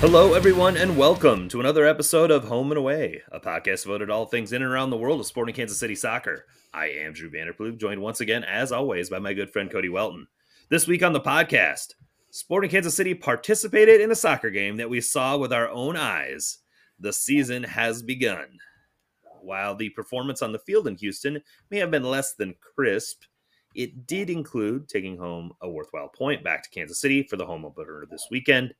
Hello, everyone, and welcome to another episode of Home and Away, a podcast voted all things in and around the world of sporting Kansas City soccer. I am Drew Vanderploeg, joined once again, as always, by my good friend Cody Welton. This week on the podcast, Sporting Kansas City participated in a soccer game that we saw with our own eyes. The season has begun. While the performance on the field in Houston may have been less than crisp, it did include taking home a worthwhile point back to Kansas City for the home opener this weekend.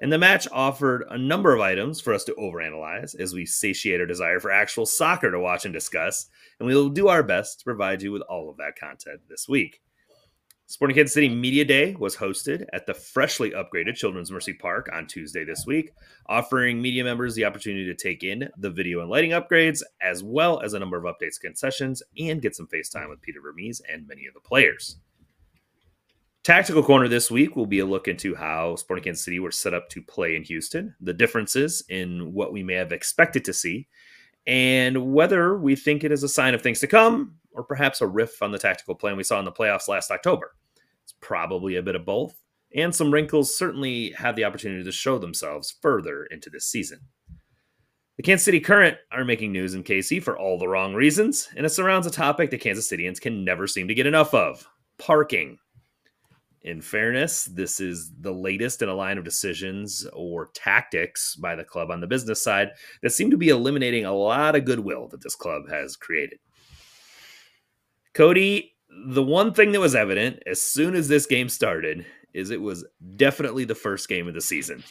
And the match offered a number of items for us to overanalyze as we satiate our desire for actual soccer to watch and discuss. And we will do our best to provide you with all of that content this week. Sporting Kansas City Media Day was hosted at the freshly upgraded Children's Mercy Park on Tuesday this week, offering media members the opportunity to take in the video and lighting upgrades, as well as a number of updates, concessions, and get some FaceTime with Peter Vermes and many of the players. Tactical Corner this week will be a look into how Sporting Kansas City were set up to play in Houston, the differences in what we may have expected to see, and whether we think it is a sign of things to come or perhaps a riff on the tactical plan we saw in the playoffs last October. It's probably a bit of both, and some wrinkles certainly have the opportunity to show themselves further into this season. The Kansas City Current are making news in KC for all the wrong reasons, and it surrounds a topic that Kansas Cityans can never seem to get enough of parking. In fairness, this is the latest in a line of decisions or tactics by the club on the business side that seem to be eliminating a lot of goodwill that this club has created. Cody, the one thing that was evident as soon as this game started is it was definitely the first game of the season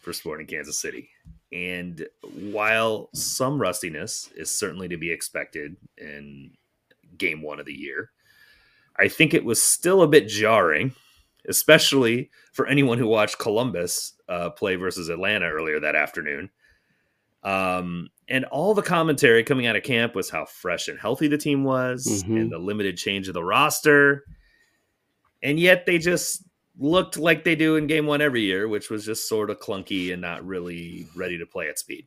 for Sporting Kansas City. And while some rustiness is certainly to be expected in game one of the year, I think it was still a bit jarring especially for anyone who watched Columbus uh, play versus Atlanta earlier that afternoon. Um, and all the commentary coming out of camp was how fresh and healthy the team was mm-hmm. and the limited change of the roster. And yet they just looked like they do in game one every year, which was just sort of clunky and not really ready to play at speed.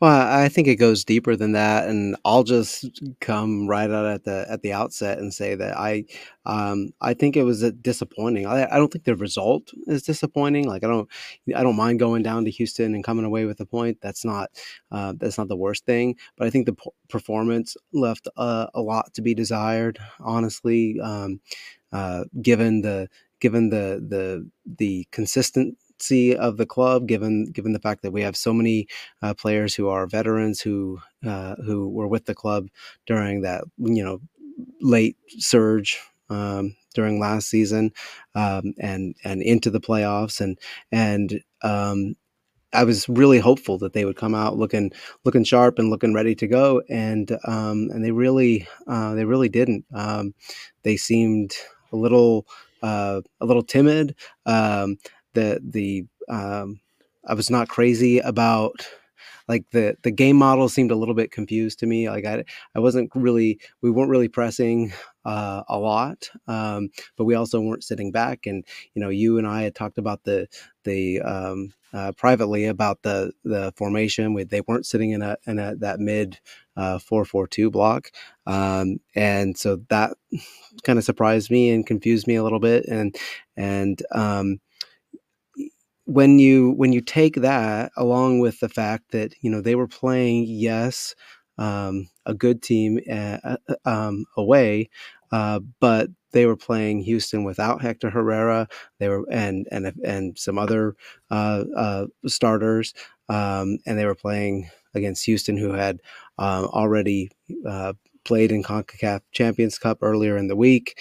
Well, I think it goes deeper than that, and I'll just come right out at the at the outset and say that I, um, I think it was a disappointing. I, I don't think the result is disappointing. Like I don't, I don't mind going down to Houston and coming away with a point. That's not, uh, that's not the worst thing. But I think the p- performance left uh, a lot to be desired. Honestly, um, uh, given the given the the the consistent of the club, given given the fact that we have so many uh, players who are veterans who uh, who were with the club during that you know late surge um, during last season um, and and into the playoffs. And and um, I was really hopeful that they would come out looking looking sharp and looking ready to go. And um, and they really uh, they really didn't. Um, they seemed a little uh, a little timid. Um, the the um, I was not crazy about like the the game model seemed a little bit confused to me. Like I I wasn't really we weren't really pressing uh, a lot, um, but we also weren't sitting back. And you know, you and I had talked about the the um, uh, privately about the the formation. We, they weren't sitting in a in a that mid uh, four four two block, um, and so that kind of surprised me and confused me a little bit. And and um, when you when you take that along with the fact that you know they were playing yes um, a good team uh, uh, um, away, uh, but they were playing Houston without Hector Herrera. They were and and and some other uh, uh, starters, um, and they were playing against Houston, who had um, already uh, played in Concacaf Champions Cup earlier in the week.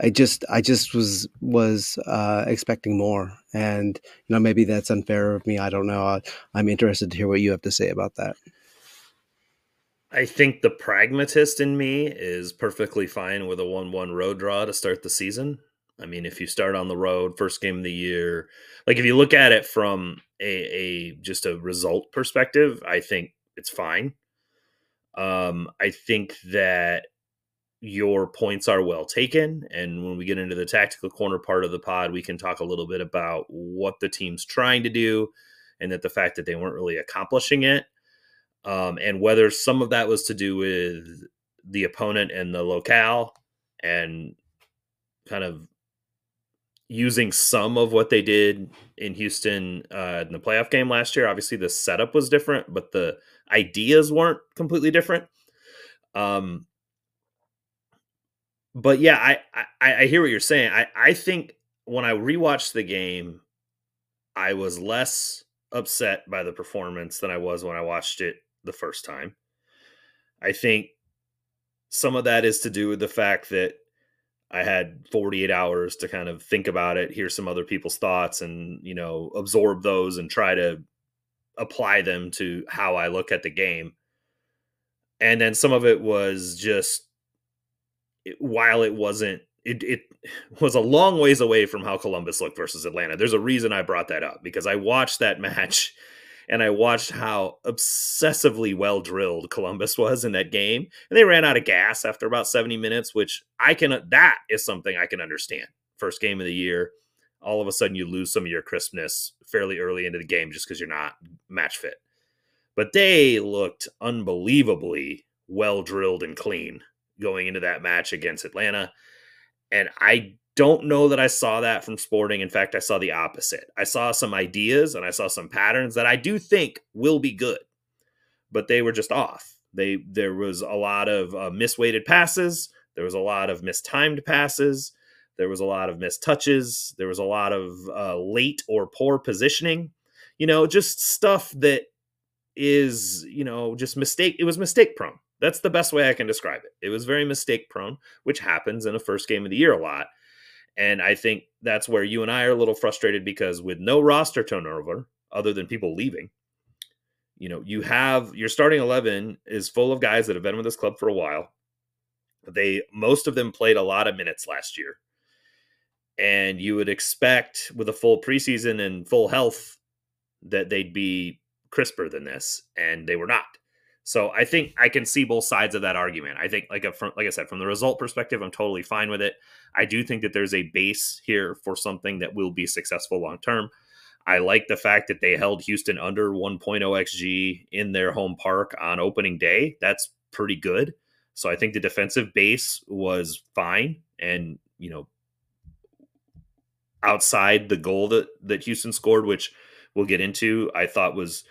I just I just was was uh, expecting more, and you know maybe that's unfair of me. I don't know. I, I'm interested to hear what you have to say about that. I think the pragmatist in me is perfectly fine with a one-one road draw to start the season. I mean, if you start on the road, first game of the year, like if you look at it from a, a just a result perspective, I think it's fine. Um, I think that your points are well taken. And when we get into the tactical corner part of the pod, we can talk a little bit about what the team's trying to do and that the fact that they weren't really accomplishing it. Um, and whether some of that was to do with the opponent and the locale and kind of using some of what they did in Houston uh, in the playoff game last year. Obviously, the setup was different, but the ideas weren't completely different. Um, but yeah, I, I I hear what you're saying. I I think when I rewatched the game, I was less upset by the performance than I was when I watched it the first time. I think some of that is to do with the fact that I had 48 hours to kind of think about it, hear some other people's thoughts, and you know absorb those and try to apply them to how I look at the game. And then some of it was just while it wasn't it, it was a long ways away from how Columbus looked versus Atlanta. There's a reason I brought that up because I watched that match and I watched how obsessively well drilled Columbus was in that game. And they ran out of gas after about 70 minutes, which I can, that is something I can understand. First game of the year, all of a sudden you lose some of your crispness fairly early into the game just because you're not match fit. But they looked unbelievably well drilled and clean going into that match against Atlanta. And I don't know that I saw that from Sporting. In fact, I saw the opposite. I saw some ideas and I saw some patterns that I do think will be good, but they were just off. They there was a lot of uh, misweighted passes. There was a lot of mistimed passes. There was a lot of missed touches. There was a lot of uh, late or poor positioning. You know, just stuff that is you know just mistake. It was mistake prone. That's the best way I can describe it. It was very mistake prone, which happens in a first game of the year a lot and I think that's where you and I are a little frustrated because with no roster turnover, other than people leaving, you know, you have your starting 11 is full of guys that have been with this club for a while. They, most of them played a lot of minutes last year. And you would expect with a full preseason and full health that they'd be crisper than this, and they were not. So I think I can see both sides of that argument. I think, like a, from, like I said, from the result perspective, I'm totally fine with it. I do think that there's a base here for something that will be successful long term. I like the fact that they held Houston under 1.0 xg in their home park on opening day. That's pretty good. So I think the defensive base was fine, and you know, outside the goal that that Houston scored, which we'll get into, I thought was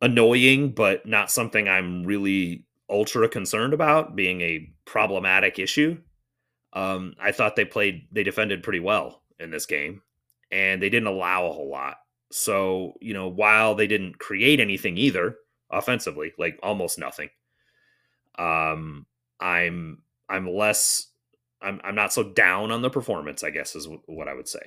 annoying, but not something I'm really ultra concerned about being a problematic issue. Um, I thought they played, they defended pretty well in this game, and they didn't allow a whole lot. So, you know, while they didn't create anything either offensively, like almost nothing, um, I'm I'm less I'm I'm not so down on the performance. I guess is w- what I would say.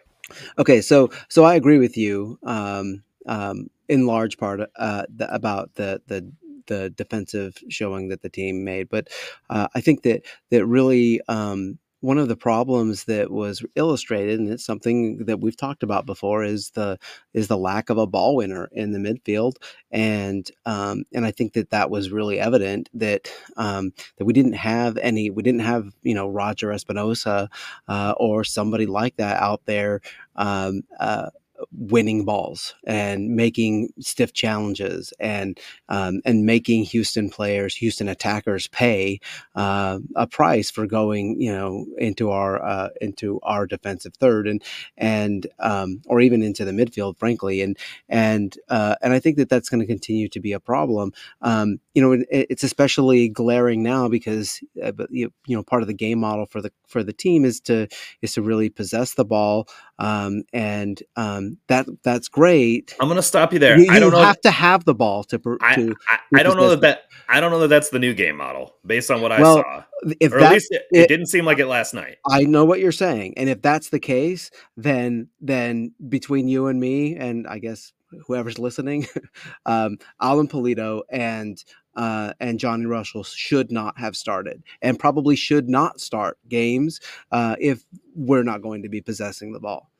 Okay, so so I agree with you. Um, um, in large part uh, the, about the the the defensive showing that the team made. But uh, I think that that really um, one of the problems that was illustrated, and it's something that we've talked about before, is the is the lack of a ball winner in the midfield, and um, and I think that that was really evident that um, that we didn't have any, we didn't have you know Roger Espinoza uh, or somebody like that out there. Um, uh, winning balls and making stiff challenges and um, and making Houston players, Houston attackers, pay uh, a price for going, you know, into our uh, into our defensive third and and um, or even into the midfield, frankly. And and uh, and I think that that's going to continue to be a problem. Um, you know, it, it's especially glaring now because uh, you know part of the game model for the for the team is to is to really possess the ball um, and um, that that's great. I'm going to stop you there. You, I don't have to have the ball to. to I, I, I don't know that that I don't know that that's the new game model based on what I well, saw. If or at least it, it, it, didn't seem like it last night. I know what you're saying, and if that's the case, then then between you and me, and I guess whoever's listening, um, Alan Pulido and uh, and Johnny Russell should not have started, and probably should not start games uh, if we're not going to be possessing the ball.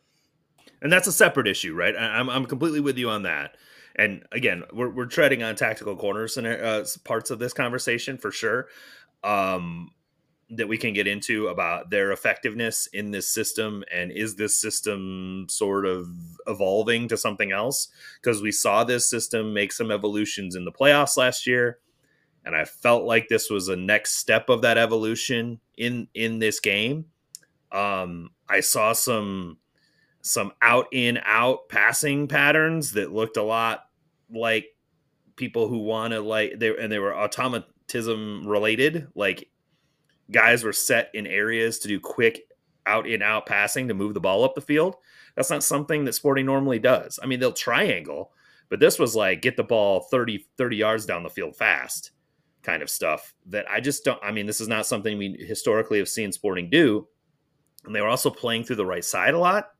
And that's a separate issue, right? I'm I'm completely with you on that. And again, we're we're treading on tactical corners and uh, parts of this conversation for sure. Um, that we can get into about their effectiveness in this system and is this system sort of evolving to something else because we saw this system make some evolutions in the playoffs last year and I felt like this was a next step of that evolution in in this game Um, I saw some some out in out passing patterns that looked a lot like people who want to like they and they were automatism related. Like guys were set in areas to do quick out in out passing to move the ball up the field. That's not something that sporting normally does. I mean they'll triangle but this was like get the ball 30 30 yards down the field fast kind of stuff that i just don't i mean this is not something we historically have seen sporting do. And they were also playing through the right side a lot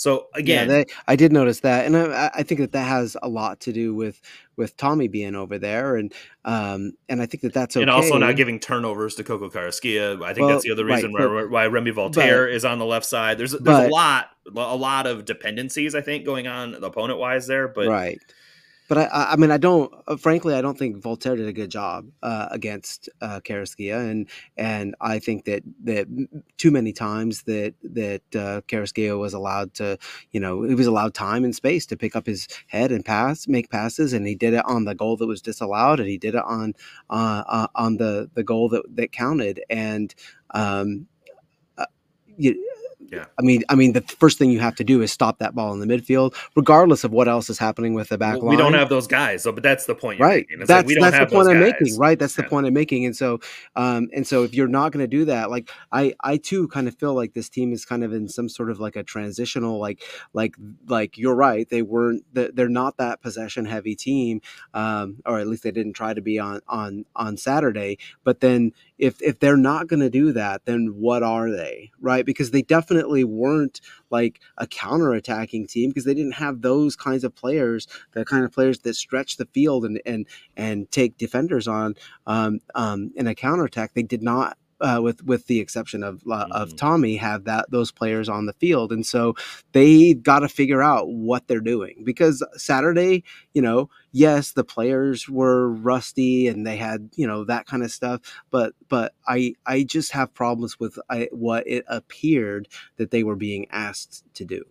so again, yeah, they, I did notice that, and I, I, think that that has a lot to do with with Thommy being over there, and um, and I think that that's okay. And also not giving turnovers to Coco Carrasquilla. I think well, that's the other reason right, why, but, why Remi Walter but, is on the left side. There's there's but, a lot a lot of dependencies I think going on opponent wise there, but right but I, I mean, I don't. Uh, frankly, I don't think Walter did a good job uh, against uh, Carrasquilla, and and I think that that too many times that that uh, Carrasquilla was allowed to, you know, he was allowed time and space to pick up his head and pass, make passes, and he did it on the goal that was disallowed, and he did it on uh, uh on the the goal that that counted, and um, uh, you yeah. I mean, I mean, the first thing you have to do is stop that ball in the midfield, regardless of what else is happening with the back well, line. We don't have those guys, so but that's the point, right? That's, like that's the point I'm guys. making, right? That's yeah. the point I'm making, and so, um, and so if you're not going to do that, like I, I too kind of feel like this team is kind of in some sort of like a transitional, like, like, like you're right, they weren't, they're not that possession heavy team, um, or at least they didn't try to be on on on Saturday, but then if if they're not going to do that, then what are they, right? Because they definitely weren't like a counter-attacking team because they didn't have those kinds of players, the kind of players that stretch the field and and and take defenders on um, um, in a counterattack. They did not uh, with with the exception of uh, mm-hmm. of Thommy, have that those players on the field, and so they got to figure out what they're doing because Saturday, you know, yes, the players were rusty and they had you know that kind of stuff, but but I I just have problems with I, what it appeared that they were being asked to do.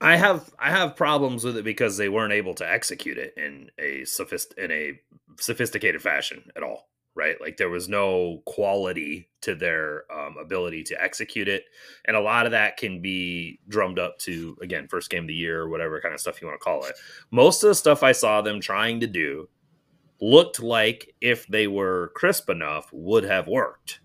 I have I have problems with it because they weren't able to execute it in a sophist in a sophisticated fashion at all right? Like there was no quality to their um, ability to execute it. And a lot of that can be drummed up to, again, first game of the year or whatever kind of stuff you want to call it. Most of the stuff I saw them trying to do looked like if they were crisp enough would have worked.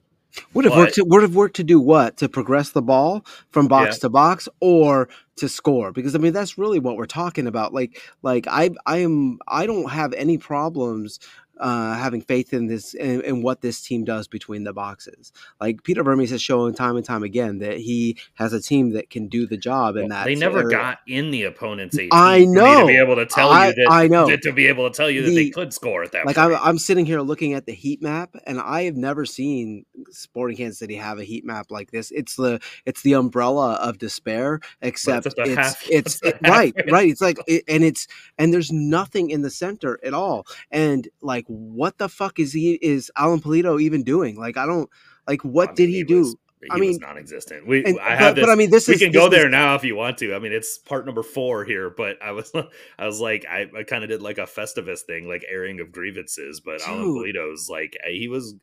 Would have but, worked. To, would have worked to do what? To progress the ball from box yeah. to box, or to score? Because I mean, that's really what we're talking about. Like, like I, I am. I don't have any problems uh, having faith in this and, and, what this team does between the boxes. Like Peter Vermes has shown time and time again that he has a team that can do the job. And well, that they never area. got in the opponent's I know to be able to tell I, you that. I know to be able to tell you that the, they could score at that. Like I'm, I'm, sitting here looking at the heat map, and I have never seen Sporting Kansas City have a heat map like this. It's the it's the umbrella of despair, except it's it's, half, it's it, right, right. It's like it, and it's and there's nothing in the center at all, and like what the fuck is he is Alan Pulido even doing? Like I don't like what I mean, did he, he do? Was, he I mean, was non-existent. We, and, I have but, this, but I mean, this we is, can go there is, now if you want to. I mean, it's part number four here, but I was, I was like, I, I kind of did like a Festivus thing, like airing of grievances. But dude. Alan Pulido's like, eh, he was,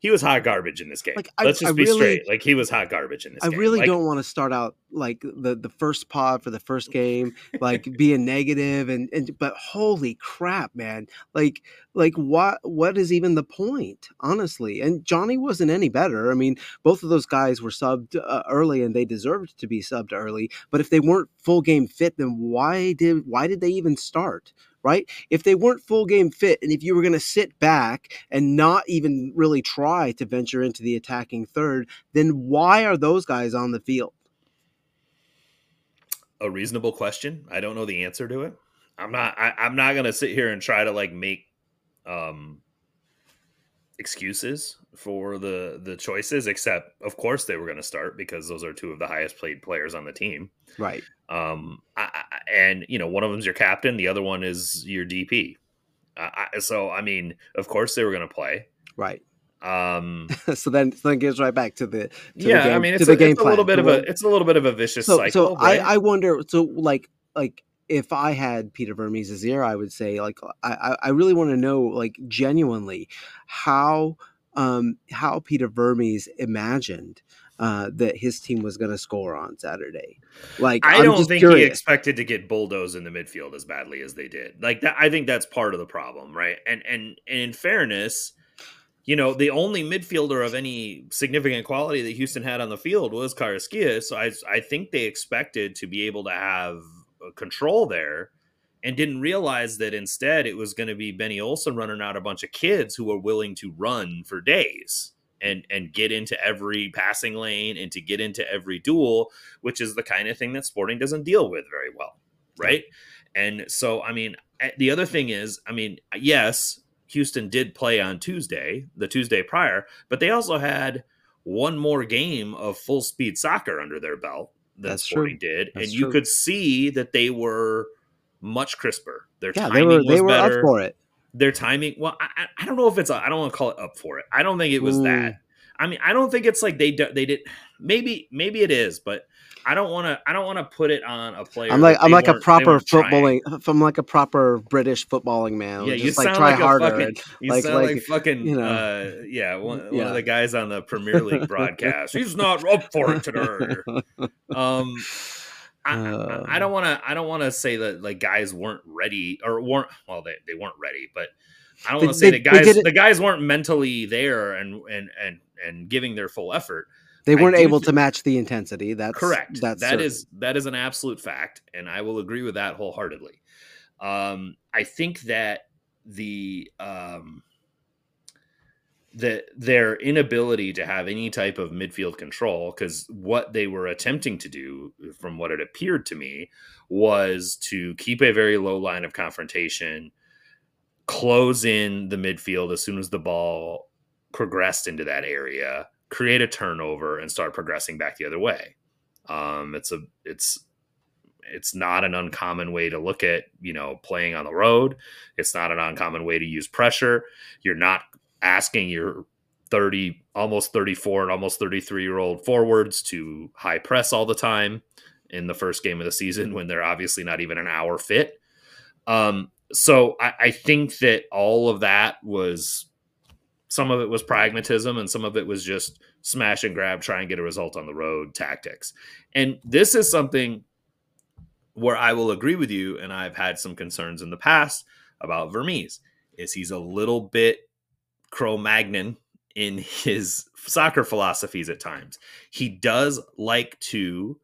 he was hot garbage in this game. Like, Let's just I be really, straight. Like he was hot garbage in this. Game. I game. really like, don't want to start out like the the first pod for the first game, like being negative and and but holy crap, man! Like like what what is even the point, honestly? And Johnny wasn't any better. I mean, both of those guys were subbed uh, early and they deserved to be subbed early. But if they weren't full game fit, then why did why did they even start? Right? If they weren't full game fit, and if you were going to sit back and not even really try to venture into the attacking third, then why are those guys on the field? A reasonable question. I don't know the answer to it. I'm not. I, I'm not going to sit here and try to like make um excuses for the the choices except of course they were going to start because those are two of the highest played players on the team right um I, and you know one of them's your captain the other one is your dp uh, so i mean of course they were going to play. Right. Um so then so then gives right back to the to yeah the game, i mean it's, a, it's a, little bit of a it's a little bit of a vicious so, cycle so right? i i wonder so like like if I had Peter Vermes' ear, I would say like I, I really want to know like genuinely how um, how Peter Vermes imagined uh, that his team was going to score on Saturday. Like I I'm don't think curious. he expected to get bulldozed in the midfield as badly as they did. Like that, I think that's part of the problem, right? And and, and in fairness, you know, the only midfielder of any significant quality that Houston had on the field was Carrasquilla. So I I think they expected to be able to have uh, control there. And didn't realize that instead it was going to be Benny Olsen running out a bunch of kids who were willing to run for days and and get into every passing lane and to get into every duel, which is the kind of thing that Sporting doesn't deal with very well, right? And so, I mean, eh, the other thing is, I mean, yes, Houston did play on Tuesday, the Tuesday prior, but they also had one more game of full speed soccer under their belt than That's Sporting true. did, That's and you true. could see that they were much crisper. Their Yeah, timing they were they were better up for it. Their timing well I, I- don't know if it's I don't want to call it up for it i don't think it was Ooh. that i mean i don't think it's like they do- they did maybe maybe it is but i don't want to i don't want to put it on a player I'm like I'm like a proper trying. footballing. I'm like a proper British footballing man. yeah just you like try like harder. fucking you like- sound like, like, fucking you know. uh yeah one, one of the guys on the premier league broadcast he's not up for it today um I, Uh. I, I don't want to. I don't want to say that like guys weren't ready or weren't. Well, they, they weren't ready, but I don't want to say that guys the guys weren't mentally there and and and and giving their full effort. they weren't able to match the intensity. That's Correct. That's that is that is an absolute fact, and I will agree with that wholeheartedly. Um, I think that the um, that their inability to have any type of midfield control, because what they were attempting to do, from what it appeared to me, was to keep a very low line of confrontation, close in the midfield as soon as the ball progressed into that area, create a turnover, and start progressing back the other way. Um, it's a it's it's not an uncommon way to look at you know playing on the road. It's not an uncommon way to use pressure. You're not asking your 30 almost 34 and almost 33 year old forwards to high press all the time in the first game of the season when they're obviously not even an hour fit. Um, so I, I think that all of that was some of it was pragmatism and some of it was just smash and grab, try and get a result on the road tactics. And this is something where I will agree with you, and I've had some concerns in the past about Vermes, is he's a little bit Cro-Magnon in his soccer philosophies at times. He does like to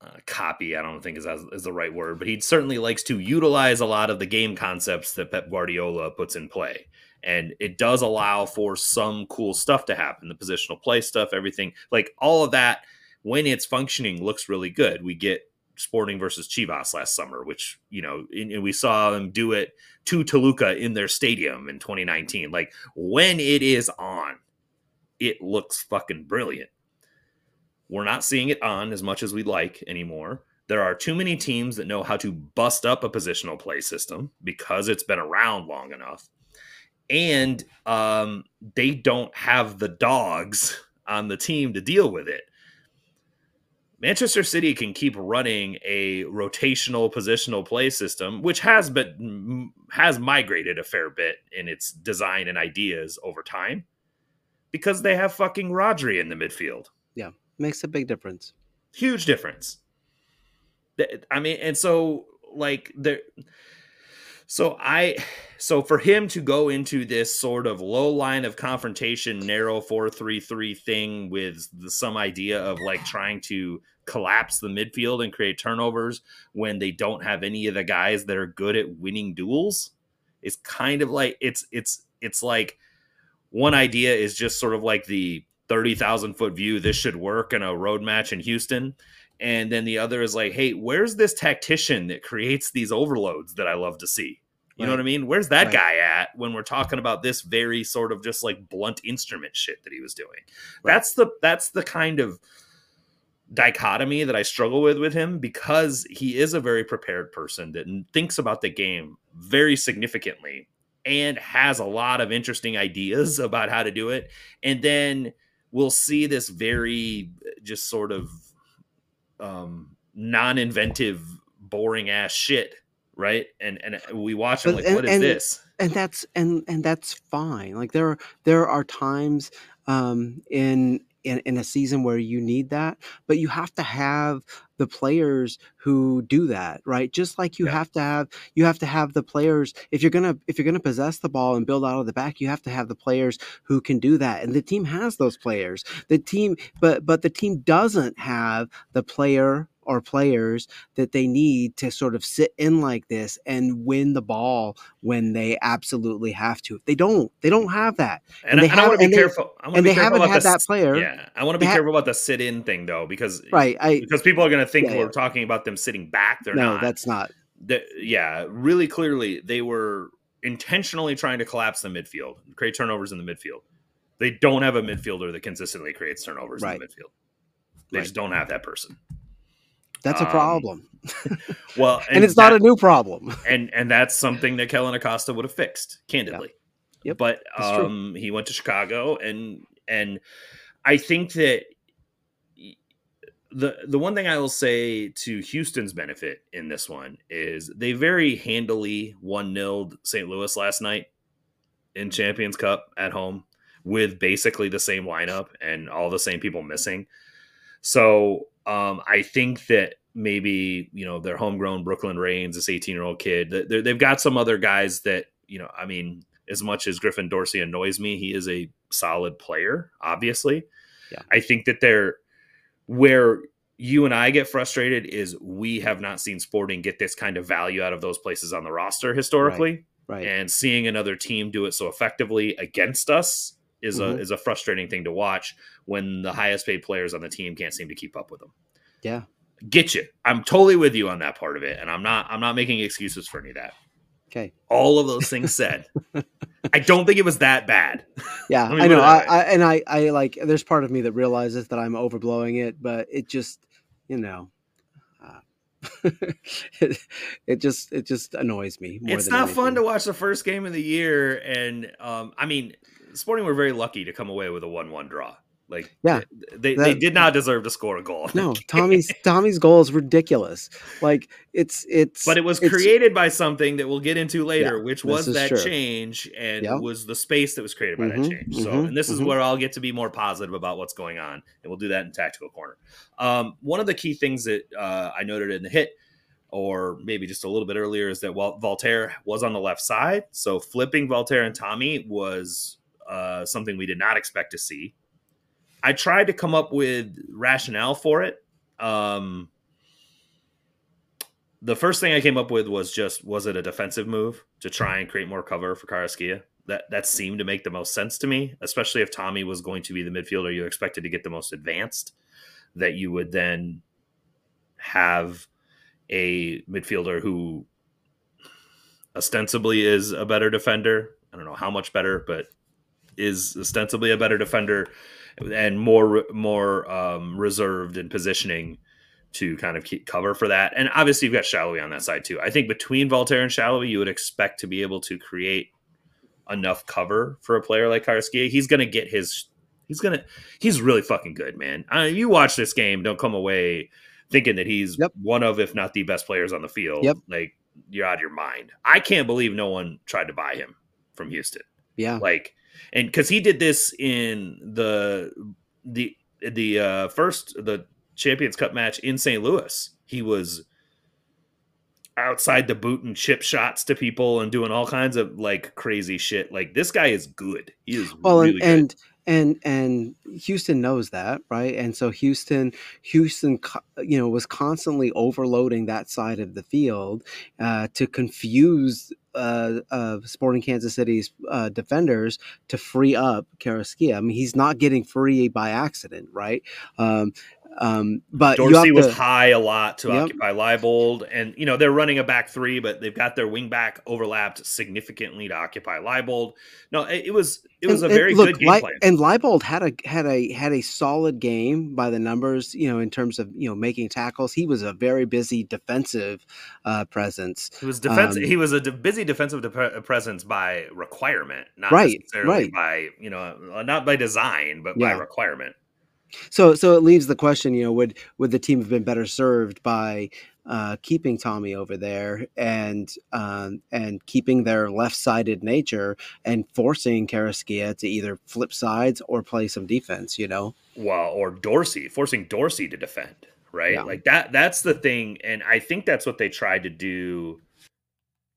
uh, copy, I don't think is, is the right word, but he certainly likes to utilize a lot of the game concepts that Pep Guardiola puts in play. And it does allow for some cool stuff to happen the positional play stuff, everything like all of that when it's functioning looks really good. We get Sporting versus Chivas last summer, which, you know, and we saw them do it to Toluca in their stadium in 2019. Like when it is on, it looks fucking brilliant. We're not seeing it on as much as we'd like anymore. There are too many teams that know how to bust up a positional play system because it's been around long enough. And um, they don't have the dogs on the team to deal with it. Manchester City can keep running a rotational positional play system, which has been has migrated a fair bit in its design and ideas over time, because they have fucking Rodri in the midfield. Yeah, makes a big difference. Huge difference. I mean, and so like there, so I, so for him to go into this sort of low line of confrontation, narrow four three three thing with the, some idea of like trying to collapse the midfield and create turnovers when they don't have any of the guys that are good at winning duels it's kind of like it's it's it's like one idea is just sort of like the 30,000 foot view this should work in a road match in Houston. And then the other is like hey where's this tactician that creates these overloads that I love to see? You know what I mean? Where's that Right. guy at when we're talking about this very sort of just like blunt instrument shit that he was doing? Right. that's the that's the kind of dichotomy that I struggle with with him because he is a very prepared person that thinks about the game very significantly and has a lot of interesting ideas about how to do it. And then we'll see this very uh, just sort of um, non-inventive, boring ass shit, right? And and we watch him But- like, and- what is and- this? and that's and and that's fine like there are there are times um in in, in a season where you need that, but you have to have the players who do that, right? Just like you Yeah. have to have you have to have the players if you're gonna if you're gonna possess the ball and build out of the back, you have to have the players who can do that. And the team has those players. The team but but the team doesn't have the player or players that they need to sort of sit in like this and win the ball when they absolutely have to. They don't. They don't have that. And, they I, and I have- want to be and they- careful. I want to and be they careful haven't about had the that player. Yeah, I want to be ha- careful about the sit-in thing though, because Right. I because people are going to think Yeah, we're yeah. talking about them sitting back. They're no, not. that's not. the, yeah, really clearly they were intentionally trying to collapse the midfield, create turnovers in the midfield. They don't have a midfielder that consistently creates turnovers Right. in the midfield. They Right. just don't have that person. That's a Um, problem. Well, And, it's not a new problem. and and that's something that Kellyn Acosta would have fixed, candidly. Yep, But um, he went to Chicago, and and I think that the the one thing I will say to Houston's benefit in this one is they very handily one nilled St. Louis last night in Champions Cup at home with basically the same lineup and all the same people missing. So um, I think that maybe you know their homegrown Brooklyn Raines, this 18 year old kid, they've got some other guys that you know. I mean, as much as Griffin Dorsey annoys me, he is a solid player. Obviously, Yeah. I think that they're where you and I get frustrated is we have not seen Sporting get this kind of value out of those places on the roster historically Right. and seeing another team do it so effectively against us is Mhm. a is a frustrating thing to watch when the highest paid players on the team can't seem to keep up with them. Yeah. Get you. I'm totally with you on that part of it and I'm not I'm not making excuses for any of that. Okay. All of those things said. I don't think it was that bad. Yeah, I know. I, I and I, I like. There's part of me that realizes that I'm overblowing it, but it just, you know, uh, it, it just it just annoys me. More it's not fun to watch the first game of the year and um I mean Sporting were very lucky to come away with a 1-1 draw. Like Yeah. they, they did not deserve to score a goal. No, Thommy's Thommy's goal is ridiculous. Like it's it's. But it was created by something that we'll get into later, Yeah, which was that true. change and Yeah. was the space that was created by Mhm, that change. So, mhm, and this is mhm. where I'll get to be more positive about what's going on, and we'll do that in tactical corner. Um, one of the key things that uh, I noted in the hit, or maybe just a little bit earlier, is that Wal- Walter was on the left side. So flipping Walter and Thommy was uh, something we did not expect to see. I tried to come up with rationale for it. Um, the first thing I came up with was just was it a defensive move to try and create more cover for Carrasquilla? That that seemed to make the most sense to me, especially if Thommy was going to be the midfielder you expected to get the most advanced. That you would then have a midfielder who ostensibly is a better defender. I don't know how much better, but is ostensibly a better defender and more more um, reserved in positioning to kind of keep cover for that. And obviously, you've got Sallói on that side too. I think between Walter and Sallói, you would expect to be able to create enough cover for a player like Karski. He's going to get his. He's gonna. He's really fucking good, man. I you watch this game, don't come away thinking that he's Yep. one of, if not the best players on the field. Yep. Like you're out of your mind. I can't believe no one tried to buy him from Houston yeah. like and because he did this in the the the uh first the champions cup match in st louis. He was outside the boot and chip shots to people and doing all kinds of like crazy shit. Like this guy is good. He is Well, really and, good. and and and Houston knows that, right? And so Houston, Houston, you know, was constantly overloading that side of the field uh, to confuse uh, uh, Sporting Kansas City's uh, defenders to free up Carrasquilla. I mean, he's not getting free by accident, right? Um, um, but you Dorsey have was to- high a lot to Yep. occupy Leibold, and you know they're running a back three, but they've got their wing back overlapped significantly to occupy Leibold. No, it, it was it was and- a and very look, good game Lei- plan. And Leibold had a had a had a solid game by the numbers, you know, in terms of you know making tackles. He was a very busy defensive uh, presence. He was defense. Um, he was a de- busy defensive de- presence by requirement, not Right, necessarily right. by you know, uh, not by design, but by requirement. So so it leaves the question, you know, would would the team have been better served by uh, keeping Thommy over there and um, and keeping their left-sided nature and forcing Carrasquilla to either flip sides or play some defense. You know, well, or Dorsey forcing Dorsey to defend, right? Yeah. Like that. That's the thing, and I think that's what they tried to do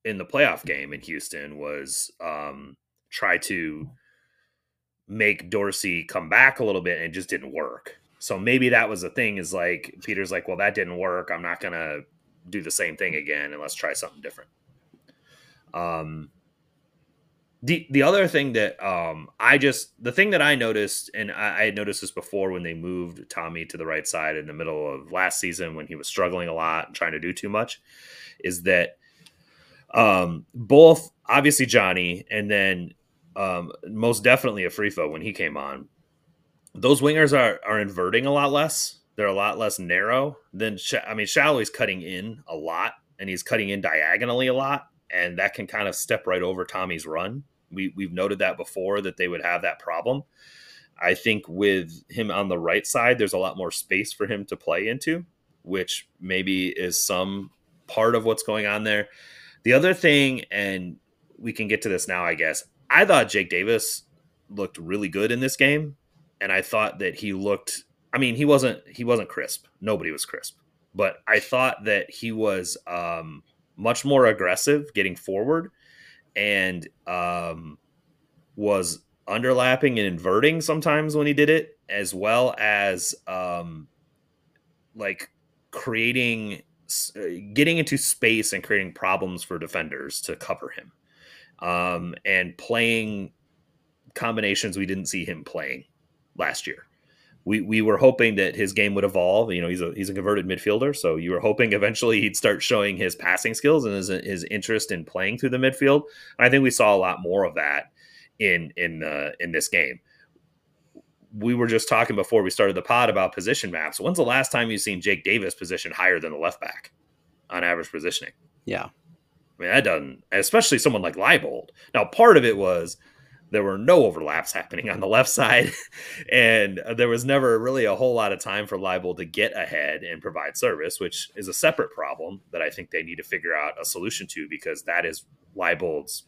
in the playoff game in Houston was um, try to make Dorsey come back a little bit, and it just didn't work. So maybe that was the thing is like Peter's like, well, that didn't work. I'm not gonna do the same thing again and let's try something different. Um the the other thing that um I just the thing that I noticed and I, I had noticed this before when they moved Thommy to the right side in the middle of last season when he was struggling a lot and trying to do too much is that um both obviously Johnny and then um most definitely a free Afrifa when he came on those wingers are are inverting a lot less. They're a lot less narrow than I mean Sallói's cutting in a lot and he's cutting in diagonally a lot and that can kind of step right over Thommy's run. We we've noted that before that they would have that problem. I think with him on the right side there's a lot more space for him to play into, which maybe is some part of what's going on there. The other thing and we can get to this now I guess. I thought Jake Davis looked really good in this game and I thought that he looked. I mean, he wasn't he wasn't crisp. Nobody was crisp, but I thought that he was um, much more aggressive getting forward, and um, was underlapping and inverting sometimes when he did it, as well as um, like creating uh, getting into space and creating problems for defenders to cover him um, and playing combinations we didn't see him playing last year. We, we were hoping that his game would evolve. You know, he's a he's a converted midfielder, so you were hoping eventually he'd start showing his passing skills and his, his interest in playing through the midfield. And I think we saw a lot more of that in in uh, in this game. We were just talking before we started the pod about position maps. When's the last time you've seen Jake Davis position higher than the left back on average positioning? Yeah, I mean that doesn't, especially someone like Leibold. Now, part of it was there were no overlaps happening on the left side, and there was never really a whole lot of time for Leibold to get ahead and provide service, which is a separate problem that I think they need to figure out a solution to because that is Leibold's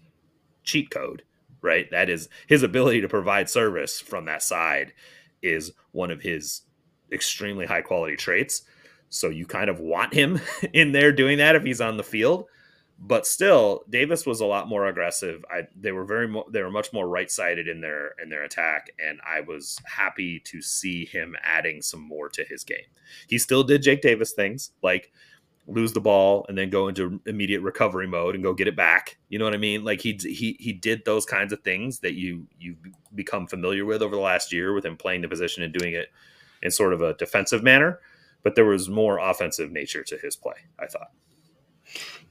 cheat code, right? That is his ability to provide service from that side is one of his extremely high quality traits. So you kind of want him in there doing that if he's on the field but still Davis was a lot more aggressive. I they were very mo- they were much more right sided in their in their attack, and I was happy to see him adding some more to his game. He still did Jake Davis things like lose the ball and then go into immediate recovery mode and go get it back. You know what I mean? Like he he he did those kinds of things that you you become familiar with over the last year with him playing the position and doing it in sort of a defensive manner. But there was more offensive nature to his play. I thought.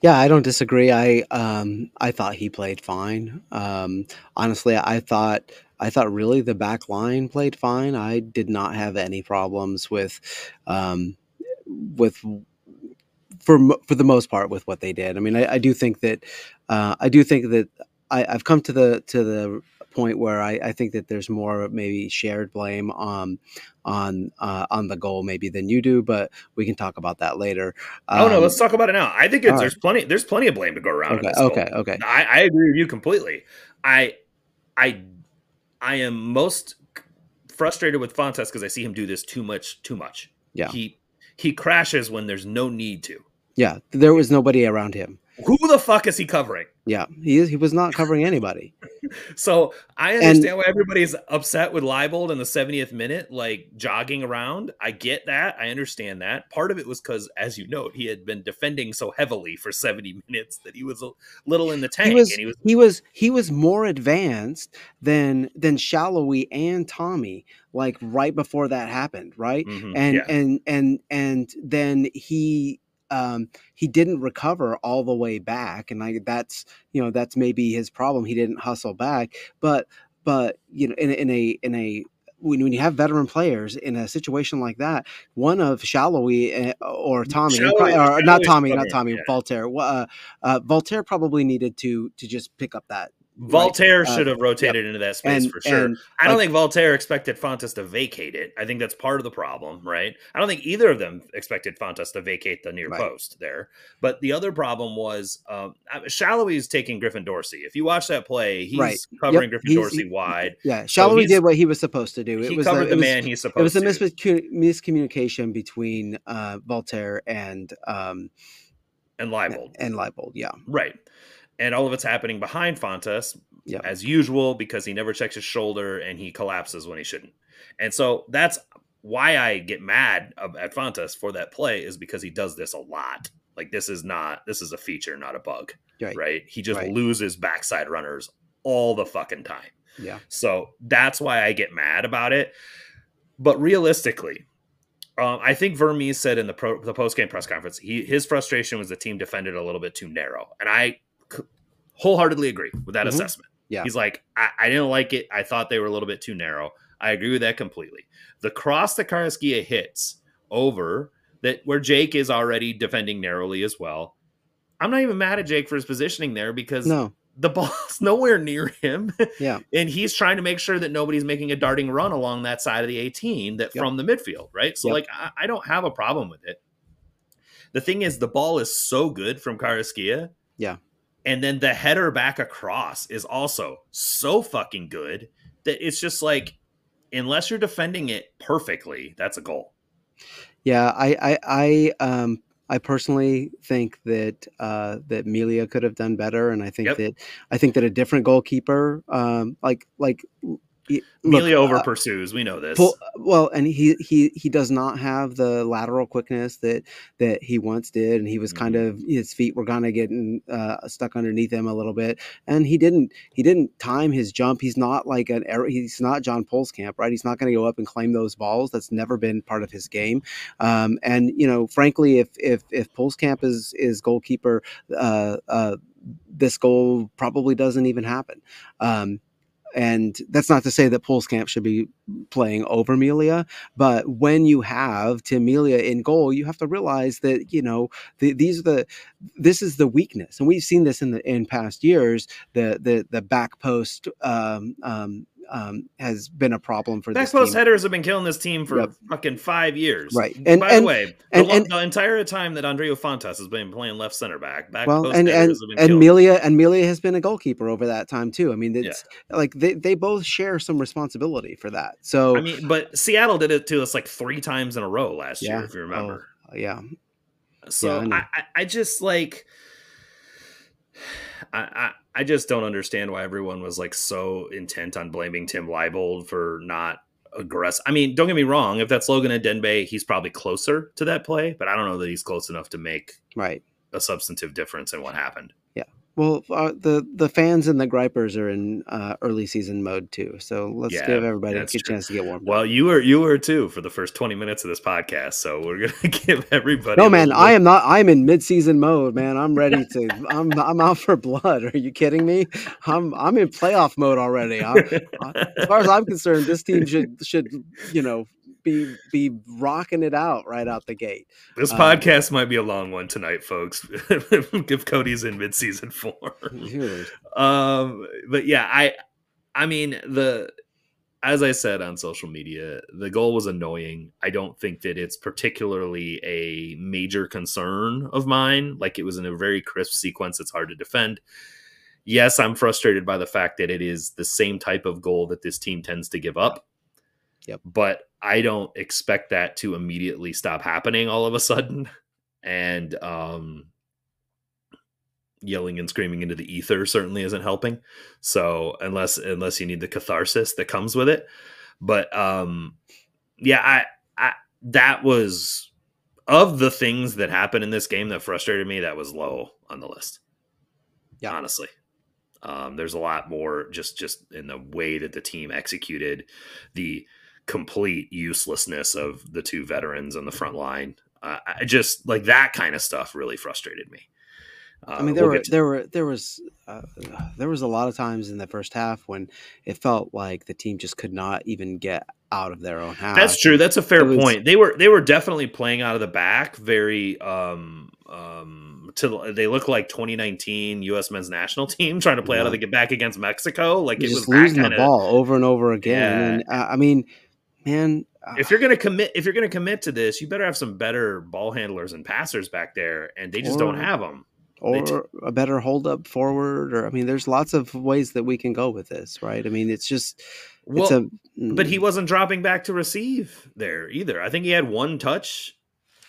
Yeah, I don't disagree. I um, I thought he played fine. Um, honestly, I thought I thought really the back line played fine. I did not have any problems with um, with for for the most part with what they did. I mean, I, I do think that uh, I do think that I, I've come to the to the point where I, I think that there's more maybe shared blame on on uh, on the goal maybe than you do, but we can talk about that later. Um, oh no, let's talk about it now. I think there's right. plenty there's plenty of blame to go around. Okay, okay, goal. okay. I, I agree with you completely. I I I am most frustrated with Fontàs because I see him do this too much too much. Yeah, he he crashes when there's no need to. Yeah, there was nobody around him. Who the fuck is he covering? Yeah, he he was not covering anybody. so I understand and, why everybody's upset with Leibold in the 70th minute, like jogging around. I get that. I understand that. Part of it was because, as you note, he had been defending so heavily for 70 minutes that he was a little in the tank. He was he was he was, he was more advanced than than Sallói and Thommy, like right before that happened, right? Mm-hmm, and yeah. and and and then he um, he didn't recover all the way back, and I, that's you know that's maybe his problem. He didn't hustle back, but but you know in, in a in a when, when you have veteran players in a situation like that, one of Sallói eh, or Thommy, Sallói, or not Thommy, not Thommy, yeah. Walter. Uh, uh, Walter probably needed to to just pick up that Walter Uh, should have rotated into that space and for sure. and I don't like- think Walter expected Fontàs to vacate it. I think that's part of the problem, right? I don't think either of them expected Fontàs to vacate the near Right. post there. But the other problem was um, Sallói's taking Griffin Dorsey. If you watch that play, he's Right. covering Yep. Griffin He's- Dorsey he- wide. yeah, Sallói he's- did what he was supposed to do. It he was covered a, the it was, man he's It was a miscommunication between uh, Walter and um, and Leibold. and Leibold. Yeah, Right. And all of it's happening behind Fontàs, Yeah. as usual, because he never checks his shoulder and he collapses when he shouldn't. And so that's why I get mad at Fontàs for that play is because he does this a lot. Like this is not this is a feature, not a bug. Right. Right. He just Right. loses backside runners all the fucking time. yeah, So that's why I get mad about it. But realistically, um, I think Vermes said in the pro, the post game press conference, he his frustration was the team defended a little bit too narrow, and I wholeheartedly agree with that Mhm. assessment. Yeah. he's like, I, I didn't like it. I thought they were a little bit too narrow. I agree with that completely. The cross that Carrasquilla hits over that where Jake is already defending narrowly as well. I'm not even mad at Jake for his positioning there because no, the ball's nowhere near him. Yeah. and he's trying to make sure that nobody's making a darting run along that side of the 18 that Yep. from the midfield, right? So Yep. like I, I don't have a problem with it. The thing is the ball is so good from Carrasquilla. Yeah. And then the header back across is also so fucking good that it's just like unless you're defending it perfectly, that's a goal. yeah. I, I, I, um, I personally think that uh, that Melia could have done better, and I think Yep. that I think that a different goalkeeper, um, like like y- look, Amelia over uh, pursues. We know this. Well, and he he he does not have the lateral quickness that that he once did, and he was kind Mm-hmm. of his feet were kind of getting uh, stuck underneath him a little bit, and he didn't he didn't time his jump. He's not like an he's not John Pulskamp, right? He's not going to go up and claim those balls. That's never been part of his game. Um, and you know, frankly, if if if Pulskamp is is goalkeeper, uh, uh, this goal probably doesn't even happen. Um, and that's not to say that Pulskamp should be playing over Melia, but when you have Tim Melia in goal, you have to realize that you know the, these are the this is the weakness, and we've seen this in the in past years. The the the back post um, um, um, has been a problem for Back post team. headers have been killing this team for Yep. fucking five years. Right. And- by the way, the, and- lo- and- the entire time that Andreu Fontàs has been playing left center back, back well, post and and headers have been and. Melia and Melia has been a goalkeeper over that time too. I mean, it's like they, they both share some responsibility for that. So I mean, but Seattle did it to us like three times in a row last Yeah. year, if you remember. yeah, So know. I, I, I just like, I, I, I just don't understand why everyone was like so intent on blaming Tim Leibold for not aggressive. I mean, don't get me wrong. If that's Logan Ndenbe, he's probably closer to that play, but I don't know that he's close enough to make right. a substantive difference in what happened. Well, uh, the the fans and the gripers are in uh, early season mode too. So let's Yeah, give everybody a good true. chance to get warmed. up. Well, you were you were too for the first twenty minutes of this podcast, so we're gonna give everybody. No man, I am not. I'm in mid-season mode, man. I'm ready to. I'm I'm out for blood. Are you kidding me? I'm I'm in playoff mode already. Bit- as far as I'm concerned, this team should should you know be be rocking it out right out the gate. this um, podcast might be a long one tonight, folks. if Cody's in mid-season four. Um but yeah i i mean the as i said on social media the goal was annoying i don't think that it's particularly a major concern of mine like it was in a very crisp sequence it's hard to defend yes i'm frustrated by the fact that it is the same type of goal that this team tends to give up Yep. but i don't expect that to immediately stop happening all of a sudden. And um yelling and screaming into the ether certainly isn't helping. So unless unless you need the catharsis that comes with it. But um yeah i i that was of the things that happened in this game that frustrated me that was low on the list. Yeah. honestly. Um there's a lot more just just in the way that the team executed the complete uselessness of the two veterans on the front line uh, i just like that kind of stuff really frustrated me Uh, I mean, there we'll were there were there was uh, there was a lot of times in the first half when it felt like the team just could not even get out of their own half. That's true. That's a fair was- point. They were they were definitely playing out of the back. Very um um. To, they look like 2019 U.S. men's national team trying to play out of the back against Mexico. Like You're it was just losing the kinda- ball over and over again. Yeah. And uh, I mean, man, uh, If you're gonna commit, if you're gonna commit to this, you better have some better ball handlers and passers back there, and they just don't have them. or a better hold up forward, or I mean, there's lots of ways that we can go with this, right? I mean, it's just it's Well, a but he mm, wasn't dropping back to receive there either. I think he had one touch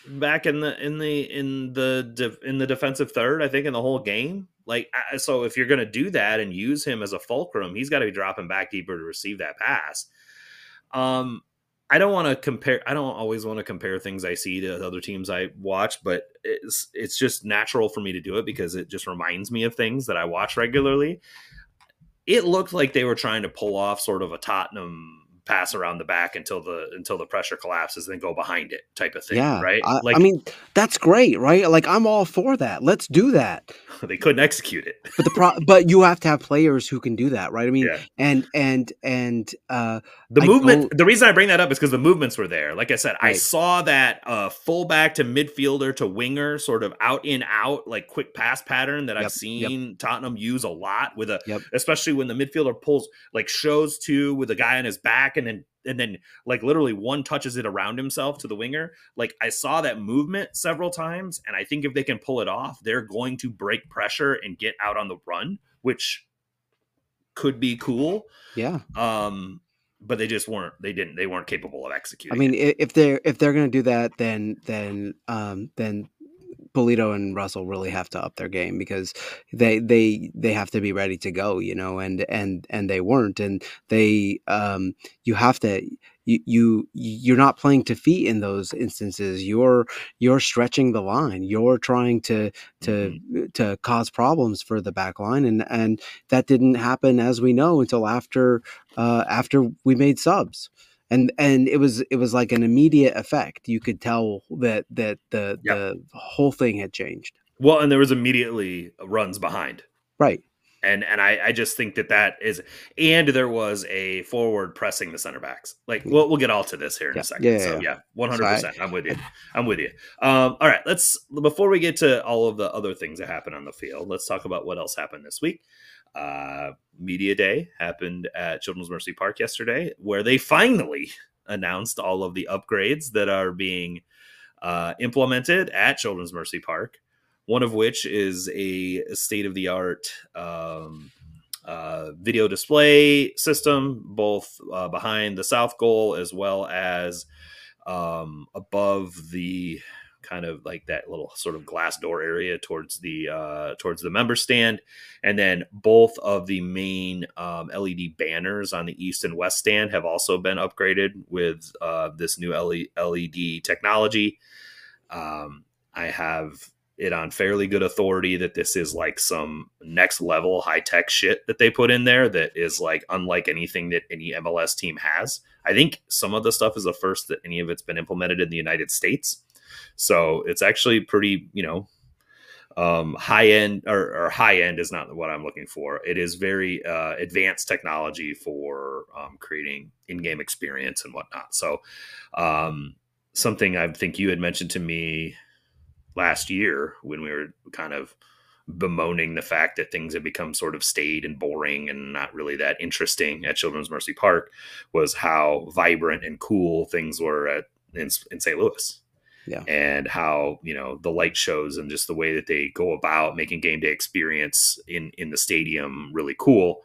back in the in the in the def- in the defensive third. I think in the whole game. Like so, if you're going to do that and use him as a fulcrum, he's got to be dropping back deeper to receive that pass. Um, I don't want to compare. I don't always want to compare things I see to other teams I watch, but it's it's just natural for me to do it because it just reminds me of things that I watch regularly. It looked like they were trying to pull off sort of a Tottenham pass around the back until the until the pressure collapses, then go behind it type of thing. yeah, right. I, like I mean, that's great, right? Like I'm all for that. Let's do that. they couldn't execute it. But the pro- but you have to have players who can do that, right? I mean, Yeah. and and and uh, The I movement. The reason I bring that up is because the movements were there. Like I said, I saw that uh, fullback to midfielder to winger, sort of out in out, like quick pass pattern that I've Yep, yep. seen Tottenham use a lot with a, Yep. especially when the midfielder pulls like shows two with a guy on his back, and then and then like literally one touches it around himself to the winger. Like I saw that movement several times, and I think if they can pull it off, they're going to break pressure and get out on the run, which could be cool yeah. um but they just weren't they didn't they weren't capable of executing. I mean, it. if they're if they're going to do that, then then um, then Pulido and Russell really have to up their game because they they they have to be ready to go, you know, and and and they weren't, and they um, you have to. You, you you're not playing to feet in those instances. You're you're stretching the line. You're trying to to to cause problems for the back line, and and that didn't happen as we know until after uh, after we made subs and and it was it was like an immediate effect. You could tell that that the Yep. the whole thing had changed. Well and there was immediately runs behind. Right. And and I, I just think that that is and there was a forward pressing the center backs. Like we'll, we'll get all to this here in Yeah. a second. Yeah, yeah, so yeah. yeah 100% i'm with you. I'm with you. Um all right. Let's before we get to all of the other things that happen on the field let's talk about what else happened this week uh media day happened at children's mercy park yesterday where they finally announced all of the upgrades that are being uh, implemented at children's mercy park one of which is a state of the art um, uh, video display system, both uh, behind the south goal as well as um, above the kind of like that little sort of glass door area towards the uh, towards the member stand, and then both of the main um, LED banners on the east and west stand have also been upgraded with uh, this new LED technology. Um, I have it on fairly good authority that this is like some next level high tech shit that they put in there that is like unlike anything that any MLS team has. I think some of the stuff is the first that any of it's been implemented in the United States. So it's actually pretty, you know, um, high end or, or high end is not what I'm looking for. It is very uh, advanced technology for um, creating in game experience and whatnot. So, um, something I think you had mentioned to me last year when we were kind of bemoaning the fact that things had become sort of staid and boring and not really that interesting at Children's Mercy Park was how vibrant and cool things were at in, in St. Louis. Yeah. And how, you know, the light shows and just the way that they go about making game day experience in in the stadium really cool.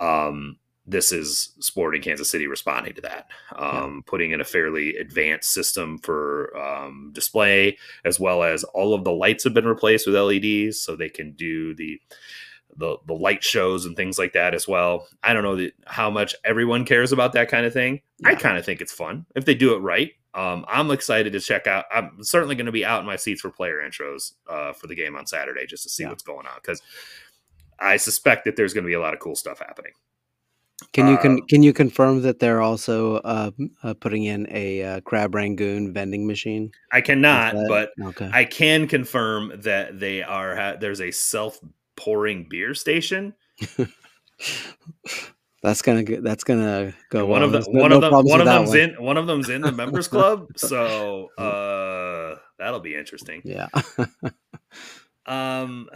Um this is Sporting Kansas City responding to that, um, putting in a fairly advanced system for um, display, as well as all of the lights have been replaced with LEDs, so they can do the the the light shows and things like that as well. I don't know the, how much everyone cares about that kind of thing. I kind of think it's fun if they do it right. Um, I'm excited to check out. I'm certainly going to be out in my seats for player intros uh, for the game on Saturday just to see Yeah. what's going on because I suspect that there's going to be a lot of cool stuff happening. Can you con- Uh, can you confirm that they're also uh, uh, putting in a uh, crab rangoon vending machine? I cannot, but okay, I can confirm that they are. Ha- there's a self pouring beer station. that's gonna go, that's gonna go. one of the no- one no of them one of them's one. in one of them's in the members club. So uh, that'll be interesting. Yeah, Um,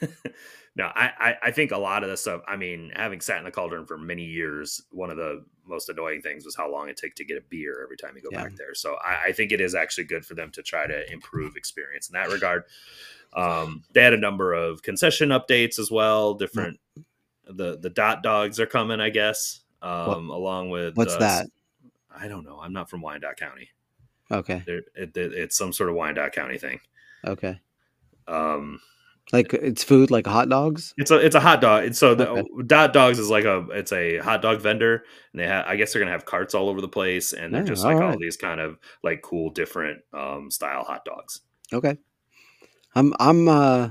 no, I, I I think a lot of this stuff. I mean, having sat in the cauldron for many years, one of the most annoying things was how long it took to get a beer every time you go Yeah. back there. So I, I think it is actually good for them to try to improve experience in that regard. Um, they had a number of concession updates as well. Different the the dot dogs are coming, I guess. Um, along with what's uh, that? I don't know. I'm not from Wyandotte County. Okay, it, it- it's some sort of Wyandotte County thing. okay. Um, Like it's food, like hot dogs. It's a it's a hot dog. And so the Okay. Dot Dogs is like a it's a hot dog vendor, and they have I guess they're gonna have carts all over the place, and they're Yeah, just like all all right. these kind of like cool different um style hot dogs. Okay, I'm I'm uh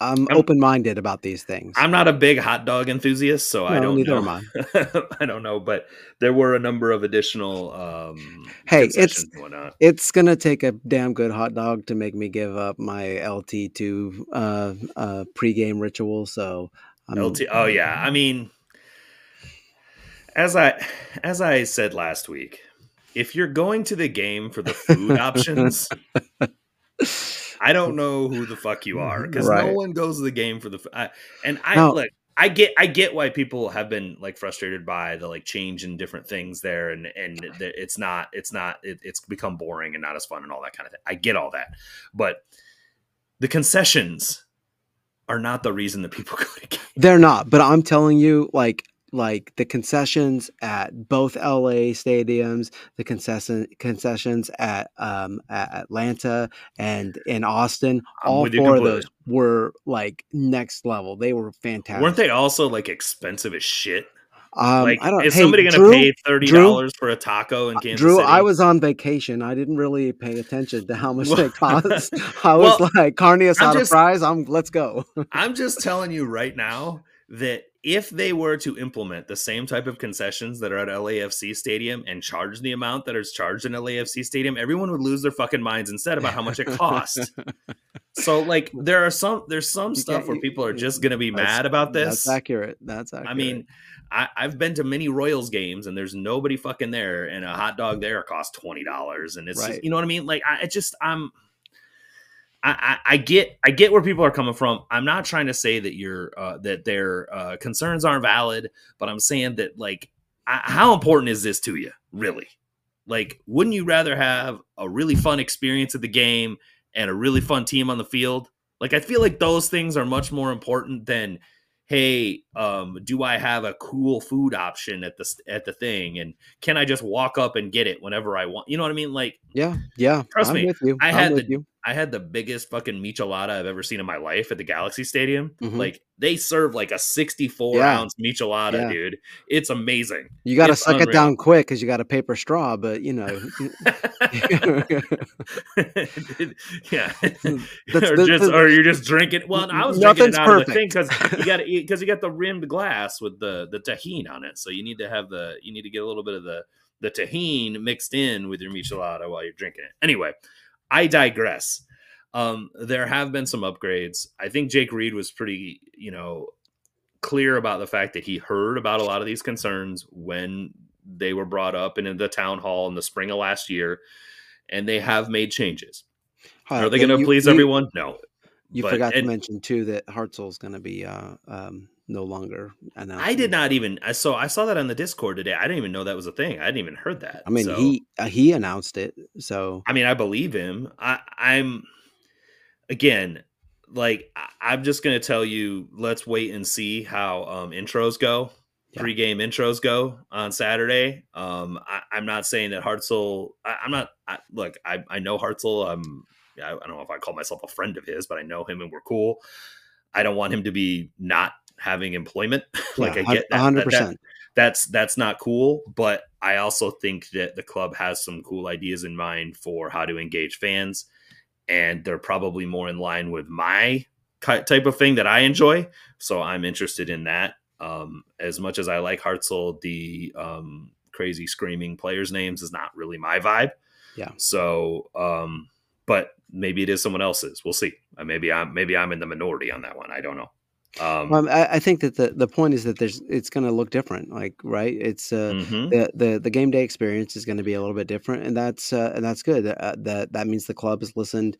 I'm, I'm- open minded about these things. I'm not a big hot dog enthusiast, so I don't neither know. am I. I don't know, but there were a number of additional um Hey, it's- whatnot. It's gonna take a damn good hot dog to make me give up my LT two uh uh pregame ritual. So I'm, LT. Oh yeah, I mean, as I as I said last week, if you're going to the game for the food options, I don't know who the fuck you are because no one goes to the game for the. f- I, and I No. look, I get, I get why people have been like frustrated by the like change in different things there, and and the- it's not, it's not, it, it's become boring and not as fun and all that kind of thing. I get all that, but the concessions are not the reason that people go to games. They're not, but I'm telling you, like like the concessions at both LA stadiums, the concession concessions at um at Atlanta and in Austin, I'm all four of those were like next level. They were fantastic. Weren't they also like expensive as shit? Um, like, I don't. is hey, somebody going to pay thirty dollars for a taco in Kansas Drew, City? I was on vacation. I didn't really pay attention to how much they cost. I was Well, like, carne asada just- fries. I'm let's go. I'm just telling you right now that if they were to implement the same type of concessions that are at LAFC Stadium and charge the amount that is charged in LAFC Stadium, everyone would lose their fucking minds instead about how much it costs. so, like, there are some there's some You stuff where people are just going to be mad about this. That's accurate. That's accurate. I mean, I, I've been to many Royals games and there's nobody fucking there, and a hot dog there costs twenty dollars, and it's Right. just you know what I mean. Like I it just I'm. I, I, get I get where people are coming from. I'm not trying to say that your uh, that their uh, concerns aren't valid, but I'm saying that like I, how important is this to you really? Like, wouldn't you rather have a really fun experience at the game and a really fun team on the field? Like, I feel like those things are much more important than hey um do i have a cool food option at the at the thing and can i just walk up and get it whenever i want you know what i mean like yeah, yeah. Trust I'm me, with you. I had the- you. i had the biggest fucking michelada i've ever seen in my life at the galaxy stadium Mhm. like they serve like a 64 Yeah. ounce michelada Yeah. dude it's amazing You got to suck it down quick because you got a paper straw. But you know, yeah That's- or that's- just or you're just drinking well i was drinking Nothing's it out of the perfect. thing because you got to because you got the rimmed glass with the the Tajín on it. So you need to have the you need to get a little bit of the the Tajín mixed in with your michelada while you're drinking it. Anyway i digress. Um there have been some upgrades. I think Jake Reid was pretty you know clear about the fact that he heard about a lot of these concerns when they were brought up in the town hall in the spring of last year and they have made changes. Are they going to please you- everyone? No. You But- forgot to mention too that Hartzell's going to be uh, um, no longer announced. I did not even. I saw. I saw that on the Discord today. I didn't even know that was a thing. I didn't even heard that. I mean, So, he uh, he announced it. So I mean, I believe him. I, I'm. Again, like I, I'm just gonna tell you. Let's wait and see how um, intros go. Yeah. Pre-game intros go on Saturday. Um, I, I'm not saying that Hartzell. I, I'm not. I, look, I, I know Hartzell. I'm. I, I don't know if I call myself a friend of his, but I know him and we're cool. I don't want him to be not having employment. like I get that, hundred that- that- that's that's not cool but i also think that the club has some cool ideas in mind for how to engage fans and they're probably more in line with my type of thing that i enjoy so i'm interested in that Um, as much as I like Hartzell, the um, crazy screaming players' names is not really my vibe. Yeah. So, um, but maybe it is someone else's. We'll see. Uh, maybe I'm maybe I'm in the minority on that one. I don't know. Um, Well, I, I think that the, the point is that there's it's going to look different. Like right, it's uh, mhm. the, the the game day experience is going to be a little bit different, and that's uh, and that's good. Uh, that that means the club has listened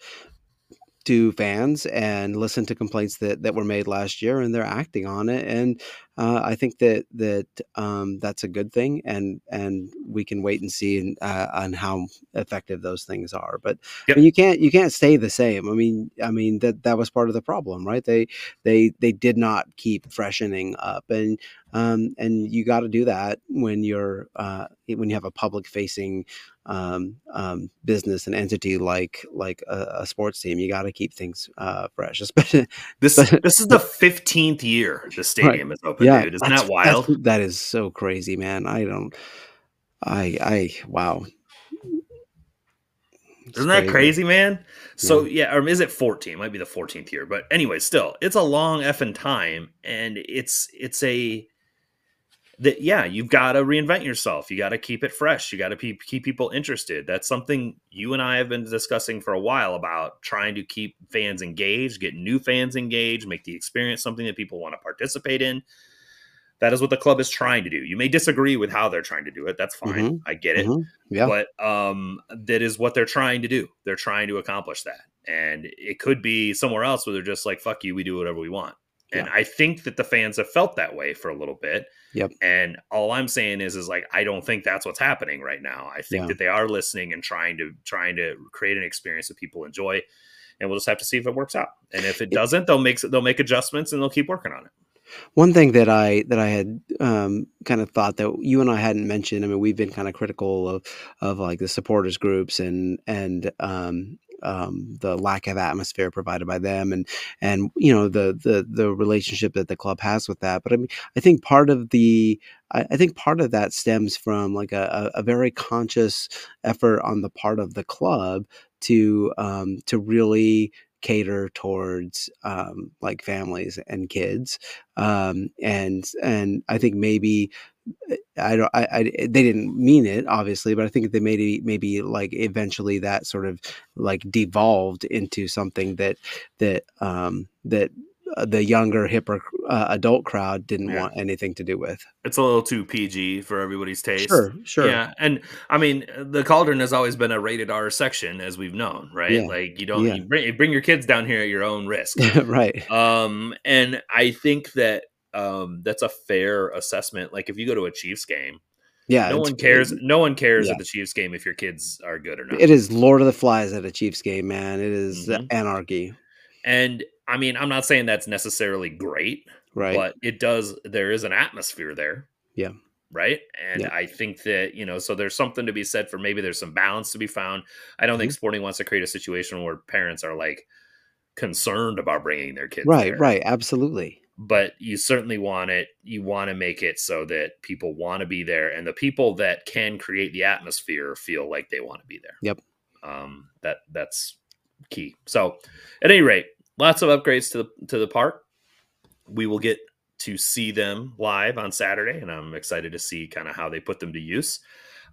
to fans and listened to complaints that, that were made last year, and they're acting on it. And uh, I think that that um, that's a good thing, and and we can wait and see and, uh, on how effective those things are. But Yep. I mean, you can't you can't stay the same. I mean, I mean that that was part of the problem, right? They they they did not keep freshening up, and um, and you got to do that when you're uh, when you have a public facing um, um, business and entity like like a, a sports team. You got to keep things uh, fresh, especially This But- this is the fifteenth year the stadium is open, yeah. dude. Isn't that wild? that's- so crazy, man. I don't. I I wow. It's Isn't that crazy, man? So yeah, or is it 14? Might be the 14th year. But anyway, still, it's a long effing time. And it's it's a that yeah, you've got to reinvent yourself. You got to keep it fresh. You got to keep keep people interested. That's something you and I have been discussing for a while about trying to keep fans engaged, get new fans engaged, make the experience something that people want to participate in. That is what the club is trying to do. You may disagree with how they're trying to do it. That's fine. Mhm. I get it Mhm. Yeah. but um that is what they're trying to do they're trying to accomplish that and it could be somewhere else where they're just like fuck you we do whatever we want and Yeah. i think that the fans have felt that way for a little bit Yep. and all i'm saying is is like i don't think that's what's happening right now i think Yeah. that they are listening and trying to trying to create an experience that people enjoy and we'll just have to see if it works out and if it Yeah. doesn't they'll make they'll make adjustments and they'll keep working on it One thing that I that I had um, kind of thought that you and I hadn't mentioned. I mean, we've been kind of critical of of like the supporters groups and and um, um, the lack of atmosphere provided by them, and and you know the the the relationship that the club has with that. But I mean, I think part of the I, think part of that stems from like a, a very conscious effort on the part of the club to um, to really cater towards um, like families and kids um, and and I think maybe I don't I, I they didn't mean it obviously, but I think they maybe maybe like eventually that sort of like devolved into something that that um, that uh, the younger hipper uh, adult crowd didn't Yeah. want anything to do with. it's a little too pg for everybody's taste Sure, sure. Yeah, and I mean, the Cauldron has always been a rated R section, as we've known, right? Yeah. Like you don't Yeah. you bring, you bring your kids down here at your own risk. right. um, and I think that um, that's a fair assessment. Like if you go to a Chiefs game, Yeah. no one cares. No one cares yeah. at the Chiefs game if your kids are good or not. It is Lord of the Flies at a Chiefs game, man. It is Mhm. anarchy, and I mean, I'm not saying that's necessarily great, right? but it does. There is an atmosphere there. Yeah. Right. And Yeah. I think that, you know, so there's something to be said for maybe there's some balance to be found. I don't think Mm-hmm. sporting wants to create a situation where parents are like concerned about bringing their kids. right, there. right, absolutely. But you certainly want it, you want to make it so that people want to be there and the people that can create the atmosphere feel like they want to be there. Yep. Um, that that's key. So at any rate, lots of upgrades to the to the park. We will get to see them live on Saturday, and I'm excited to see kind of how they put them to use.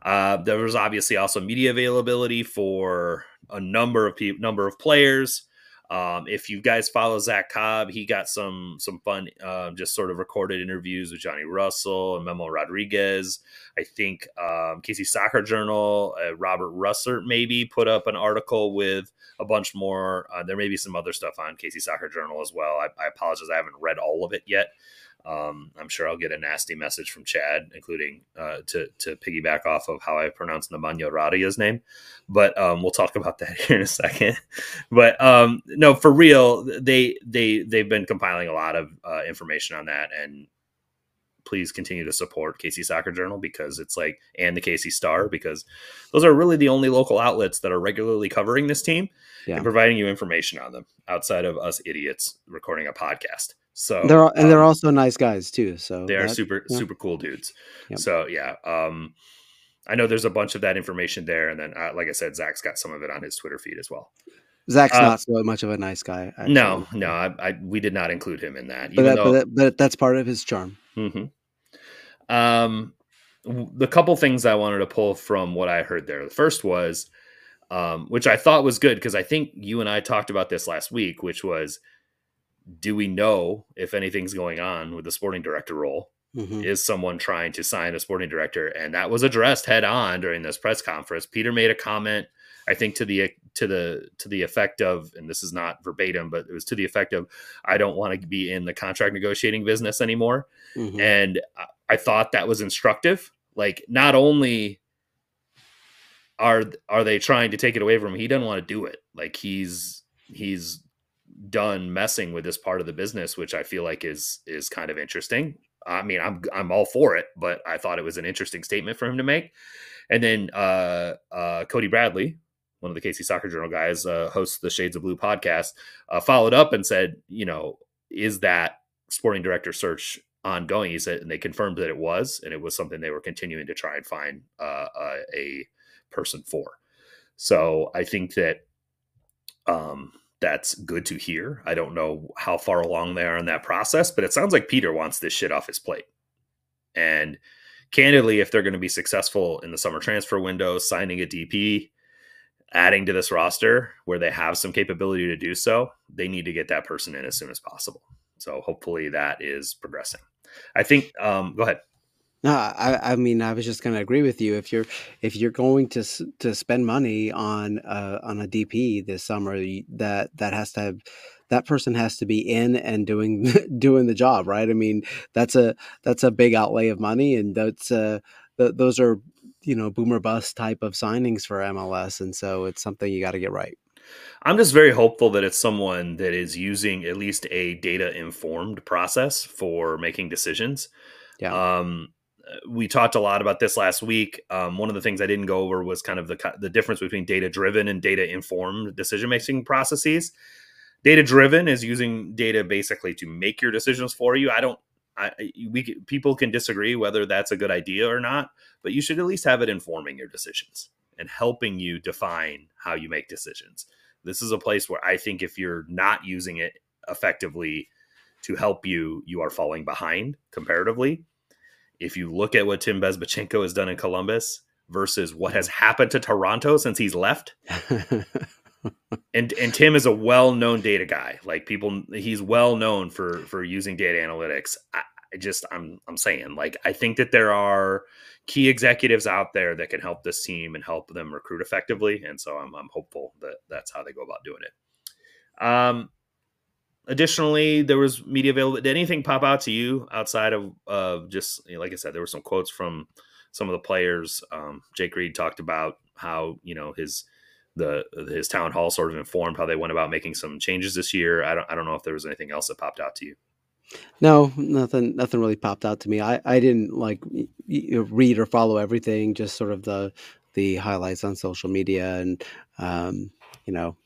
Uh, there was obviously also media availability for a number of people, number of players. Um, if you guys follow Zach Cobb, he got some some fun, uh, just sort of recorded interviews with Johnny Russell and Memo Rodriguez. I think um, KC Soccer Journal, uh, Robert Russert maybe put up an article with a bunch more. Uh, there may be some other stuff on KC Soccer Journal as well. I, I apologize, I haven't read all of it yet. Um, I'm sure I'll get a nasty message from Chad, including uh, to to piggyback off of how I pronounce Nemanja Radoja's name. But um, we'll talk about that here in a second. But um, no, for real, they they they've been compiling a lot of uh, information on that, and please continue to support KC Soccer Journal because it's like and the KC Star because those are really the only local outlets that are regularly covering this team Yeah. and providing you information on them outside of us idiots recording a podcast. So They're al- and they're um, also nice guys too. So they are that- super yeah. super cool dudes. Yep. So yeah, um, I know there's a bunch of that information there, and then uh, like I said, Zach's got some of it on his Twitter feed as well. Zach's uh, not so much of a nice guy. No, actually. no, I, I we did not include him in that. but that, though, but, that, but that's part of his charm. Mm-hmm. Um, the couple things I wanted to pull from what I heard there. The first was, um, which I thought was good because I think you and I talked about this last week, which was, do we know if anything's going on with the sporting director role? Mm-hmm. Is someone trying to sign a sporting director? And that was addressed head on during this press conference. Peter made a comment, I think to the to the to the effect of, and this is not verbatim, but it was to the effect of, I don't want to be in the contract negotiating business anymore. Mm-hmm. And I thought that was instructive. Like, not only are are they trying to take it away from him, he doesn't want to do it. Like he's he's done messing with this part of the business, which I feel like is is kind of interesting. I mean, I'm I'm all for it, but I thought it was an interesting statement for him to make. And then uh, uh, Cody Bradley, one of the KC Soccer Journal guys, uh, hosts the Shades of Blue podcast, uh, followed up and said, you know, is that sporting director search ongoing? He said, and they confirmed that it was, and it was something they were continuing to try and find uh, uh, a person for. So I think that um, that's good to hear. I don't know how far along they are in that process, but it sounds like Peter wants this shit off his plate. And candidly, if they're going to be successful in the summer transfer window, signing a DP, adding to this roster where they have some capability to do so, they need to get that person in as soon as possible. So hopefully that is progressing. I think. Um, go ahead. No, I, I mean, I was just going to agree with you. If you're if you're going to to spend money on uh, on a DP this summer, that that has to have that person has to be in and doing doing the job, right? I mean, that's a that's a big outlay of money, and that's uh, th- those are you know boomer bust type of signings for MLS, and so it's something you got to get right. I'm just very hopeful that it's someone that is using at least a data informed process for making decisions. Yeah. Um, we talked a lot about this last week. Um, one of the things I didn't go over was kind of the the difference between data driven and data informed decision making processes. Data driven is using data basically to make your decisions for you. I don't. I, we people can disagree whether that's a good idea or not, but you should at least have it informing your decisions and helping you define how you make decisions. This is a place where I think if you're not using it effectively to help you, you are falling behind comparatively if you look at what Tim Bezbatchenko has done in Columbus versus what has happened to Toronto since he's left. and and Tim is a well-known data guy. Like people he's well known for for using data analytics. I, I just I'm I'm saying like I think that there are key executives out there that can help this team and help them recruit effectively and so I'm I'm hopeful that that's how they go about doing it. Um additionally, there was media available. Did anything pop out to you outside of of just you know, like I said, there were some quotes from some of the players. Um, Jake Reid talked about how you know his the his town hall sort of informed how they went about making some changes this year. I don't I don't know if there was anything else that popped out to you. No, nothing. Nothing really popped out to me. I, I didn't like read or follow everything. Just sort of the the highlights on social media, and um, you know,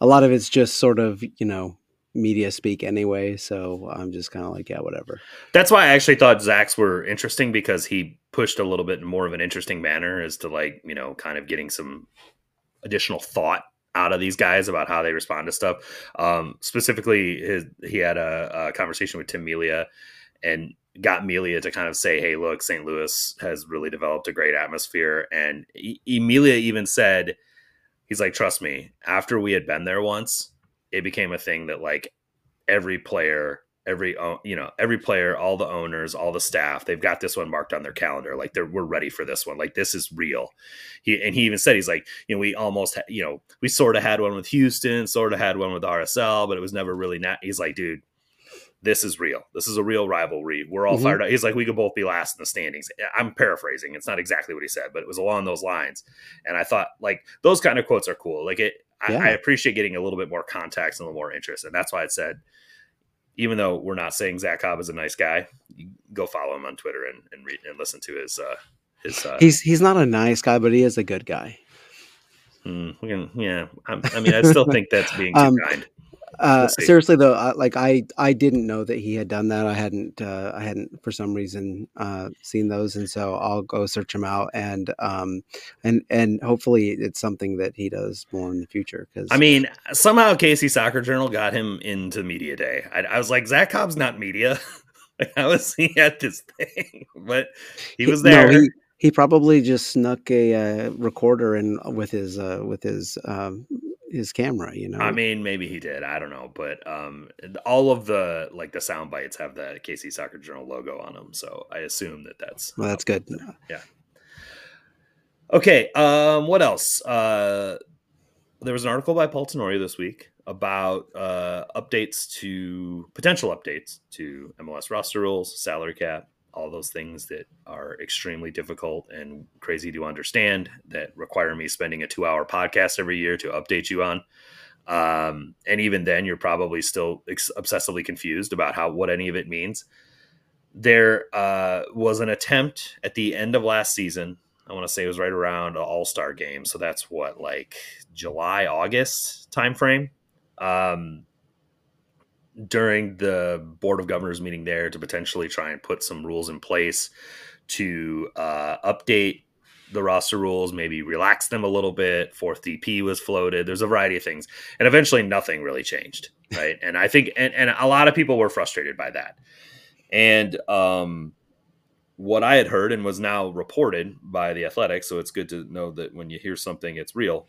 a lot of it's just sort of you know media speak anyway. So I'm just kind of like, yeah, whatever. That's why I actually thought Zach's were interesting because he pushed a little bit more of an interesting manner as to like, you know, kind of getting some additional thought out of these guys about how they respond to stuff. Um, specifically, his, he had a, a conversation with Tim Melia and got Melia to kind of say, "Hey, look, St. Louis has really developed a great atmosphere." And Melia even said, "He's like, trust me. After we had been there once, it became a thing that like every player every you know every player all the owners all the staff they've got this one marked on their calendar like they're we're ready for this one like this is real. He and he even said he's like you know we almost ha- you know we sort of had one with houston sort of had one with rsl but it was never really not he's like dude this is real. This is a real rivalry. We're all mm-hmm. fired up. He's like we could both be last in the standings. I'm paraphrasing it's not exactly what he said but it was along those lines. And i thought like those kind of quotes are cool like it yeah. I, appreciate getting a little bit more context and a little more interest. And that's why I said, even though we're not saying Zach Cobb is a nice guy, go follow him on Twitter and, and read and listen to his, uh, his, uh, he's, he's not a nice guy, but he is a good guy. Can, yeah. I, I mean, I still think that's being too um, kind. Uh, seriously though, like I, I didn't know that he had done that. I hadn't, uh, I hadn't for some reason uh, seen those, and so I'll go search him out, and um, and and hopefully it's something that he does more in the future. Because I mean, somehow KC Soccer Journal got him into media day. I, I was like, Zach Cobb's not media. Like, how was he at this thing? But he was there. No, he, he probably just snuck a uh, recorder in with his uh, with his um, his camera. You know. I mean, maybe he did. I don't know, but um, all of the like the sound bites have the KC Soccer Journal logo on them, so I assume that that's well, that's good. Yeah. Okay. Um. What else? Uh, there was an article by Paul Tenorio this week about uh, updates to potential updates to MLS roster rules, salary cap, all those things that are extremely difficult and crazy to understand that require me spending a two hour podcast every year to update you on. Um, and even then, you're probably still ex- obsessively confused about how what any of it means. There uh, was an attempt at the end of last season. I want to say it was right around an All Star game, so that's what like July August timeframe. Um, during the board of governors meeting there to potentially try and put some rules in place to uh, update the roster rules, maybe relax them a little bit. Fourth DP was floated. There's a variety of things, and eventually nothing really changed, right? and I think, and, and a lot of people were frustrated by that. And um, what I had heard and was now reported by the Athletics, so it's good to know that when you hear something, it's real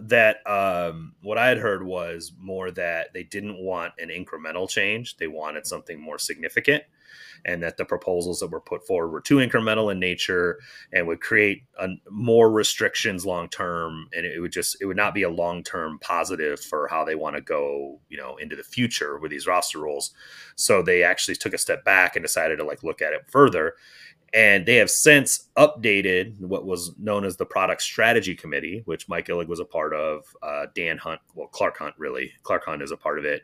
that um, what I had heard was more that they didn't want an incremental change; they wanted something more significant, and that the proposals that were put forward were too incremental in nature and would create a, more restrictions long term, and it would just it would not be a long term positive for how they want to go, you know, into the future with these roster rules. So they actually took a step back and decided to like look at it further and they have since updated what was known as the Product Strategy Committee, which Mike Illig was a part of. Uh, Dan Hunt, well, Clark Hunt, really. Clark Hunt is a part of it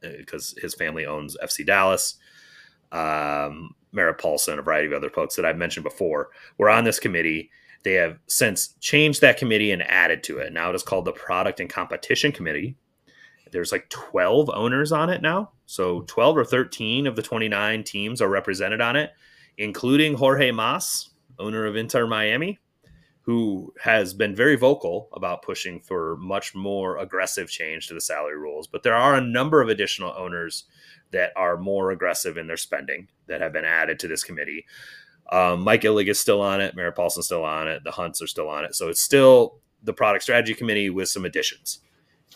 because um, his family owns FC Dallas. Um, Merritt Paulson, a variety of other folks that I've mentioned before, were on this committee. They have since changed that committee and added to it. Now it is called the Product and Competition Committee. There's like 12 owners on it now. So 12 or 13 of the 29 teams are represented on it including Jorge Mas, owner of Inter Miami, who has been very vocal about pushing for much more aggressive change to the salary rules. But there are a number of additional owners that are more aggressive in their spending that have been added to this committee. Um, Mike Illig is still on it. Merritt Paulson's still on it. The Hunts are still on it. So it's still the product strategy committee with some additions.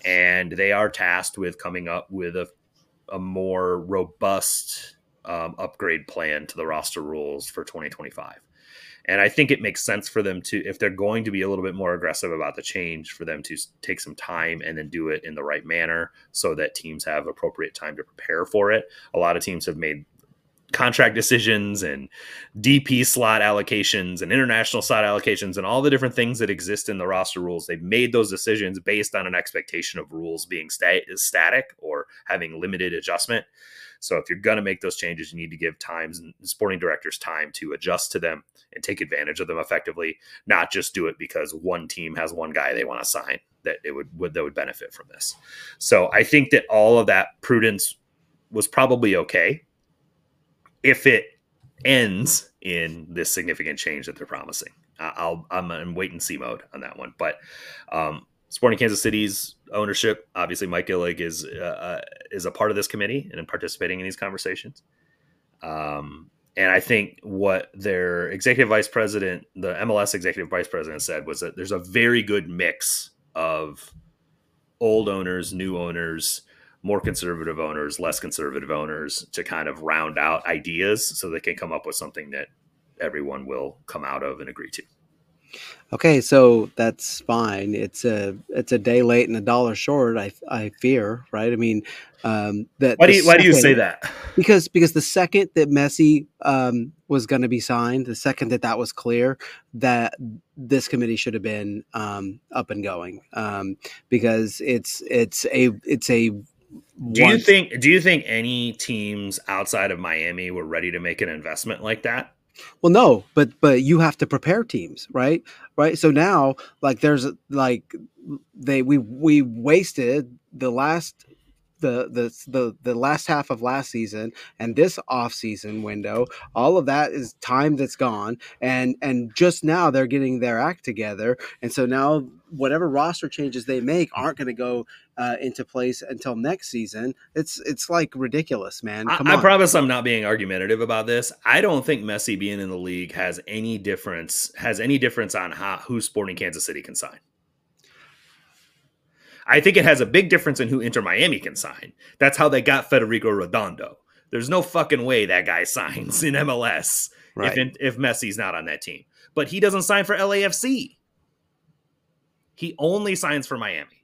And they are tasked with coming up with a, a more robust um, upgrade plan to the roster rules for 2025. And I think it makes sense for them to, if they're going to be a little bit more aggressive about the change, for them to take some time and then do it in the right manner so that teams have appropriate time to prepare for it. A lot of teams have made contract decisions and DP slot allocations and international slot allocations and all the different things that exist in the roster rules. They've made those decisions based on an expectation of rules being sta- static or having limited adjustment. So if you're going to make those changes, you need to give times and sporting directors time to adjust to them and take advantage of them effectively, not just do it because one team has one guy they want to sign that it would, would that would benefit from this. So I think that all of that prudence was probably okay if it ends in this significant change that they're promising. I'll I'm in wait and see mode on that one, but um, Sporting Kansas City's ownership. Obviously, Mike Illig is uh, uh, is a part of this committee and participating in these conversations. Um, and I think what their executive vice president, the MLS executive vice president, said was that there's a very good mix of old owners, new owners, more conservative owners, less conservative owners to kind of round out ideas so they can come up with something that everyone will come out of and agree to. Okay, so that's fine. It's a it's a day late and a dollar short. I I fear, right? I mean, um, that why do you, why do you say that? Because because the second that Messi um, was going to be signed, the second that that was clear, that this committee should have been um, up and going. Um, because it's it's a it's a do you think do you think any teams outside of Miami were ready to make an investment like that? Well, no, but but you have to prepare teams, right? Right. So now, like, there's like they we we wasted the last the the the the last half of last season and this off season window all of that is time that's gone and and just now they're getting their act together and so now whatever roster changes they make aren't going to go uh, into place until next season it's it's like ridiculous man I, I promise i'm not being argumentative about this i don't think messi being in the league has any difference has any difference on how who sporting kansas city can sign I think it has a big difference in who Inter Miami can sign. That's how they got Federico Redondo. There's no fucking way that guy signs in MLS right. if if Messi's not on that team. But he doesn't sign for LAFC. He only signs for Miami.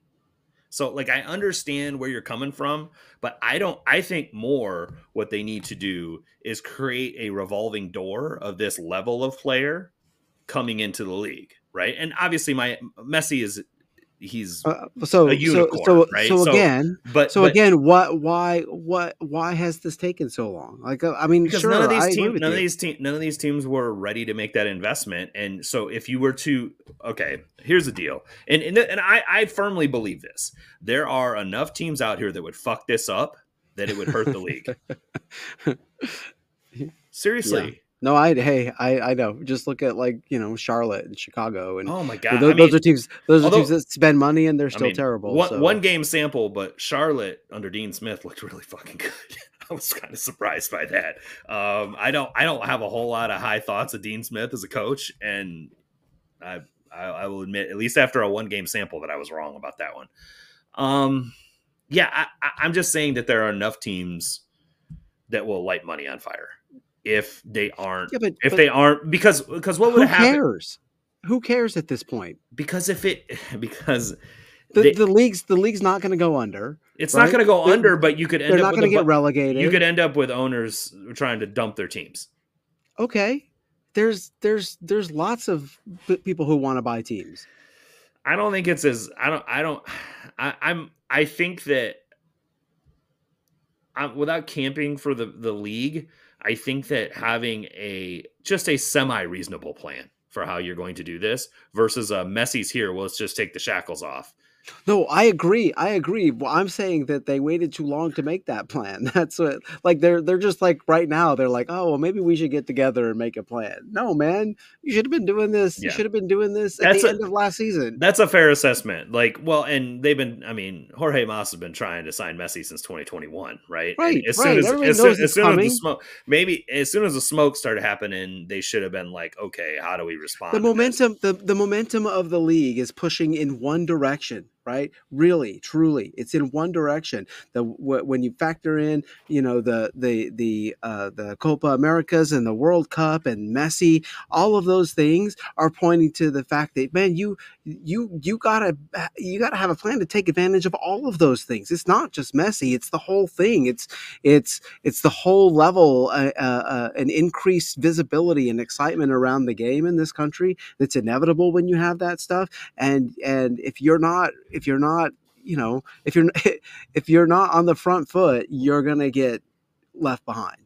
So like I understand where you're coming from, but I don't I think more what they need to do is create a revolving door of this level of player coming into the league, right? And obviously my Messi is he's uh, so unicorn, so so, right? so again but so but, again what why what why has this taken so long? Like uh, i mean sure, none of these teams none you. of these teams none of these teams were ready to make that investment and so if you were to okay here's the deal and and, and i i firmly believe this. There are enough teams out here that would fuck this up that it would hurt the league. Seriously no, I hey, I I know. Just look at like you know Charlotte and Chicago, and oh my god, those, mean, those are teams. Those although, are teams that spend money and they're still I mean, terrible. One, so. one game sample, but Charlotte under Dean Smith looked really fucking good. I was kind of surprised by that. Um, I don't I don't have a whole lot of high thoughts of Dean Smith as a coach, and I I, I will admit at least after a one game sample that I was wrong about that one. Um, yeah, I, I'm just saying that there are enough teams that will light money on fire if they aren't yeah, but, if but they aren't because because what would who happen? cares? Who cares at this point? Because if it because the, they, the league's the league's not going to go under it's right? not going to go they're, under but you could end they're up not going to get relegated you could end up with owners trying to dump their teams. Okay. There's there's there's lots of people who want to buy teams. I don't think it's as i don't i don't I, i'm i think that I'm, without camping for the the league I think that having a just a semi reasonable plan for how you're going to do this versus a Messi's here, well, let's just take the shackles off no, I agree. I agree. Well, I'm saying that they waited too long to make that plan. That's what like they're they're just like right now they're like, "Oh, well maybe we should get together and make a plan." No, man. You should have been doing this. Yeah. You should have been doing this at that's the a, end of last season. That's a fair assessment. Like, well, and they've been I mean, Jorge Mas has been trying to sign Messi since 2021, right? Right. And as right. soon as Everybody as, soon, as, soon as the smoke maybe as soon as the smoke started happening, they should have been like, "Okay, how do we respond?" The momentum the the momentum of the league is pushing in one direction right? Really truly it's in one direction. The when you factor in you know the the the uh, the copa americas and the world cup and messi all of those things are pointing to the fact that man you you you gotta you gotta have a plan to take advantage of all of those things. It's not just messi it's the whole thing. It's it's it's the whole level uh, uh, uh an increased visibility and excitement around the game in this country that's inevitable when you have that stuff. And and if you're not if you're not you know if you're if you're not on the front foot you're gonna get left behind.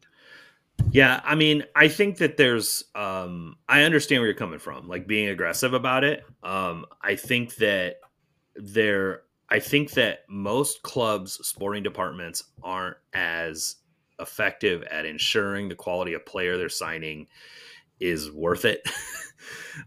Yeah i mean i think that there's um i understand where you're coming from like being aggressive about it. Um i think that there i think that most clubs sporting departments aren't as effective at ensuring the quality of player they're signing is worth it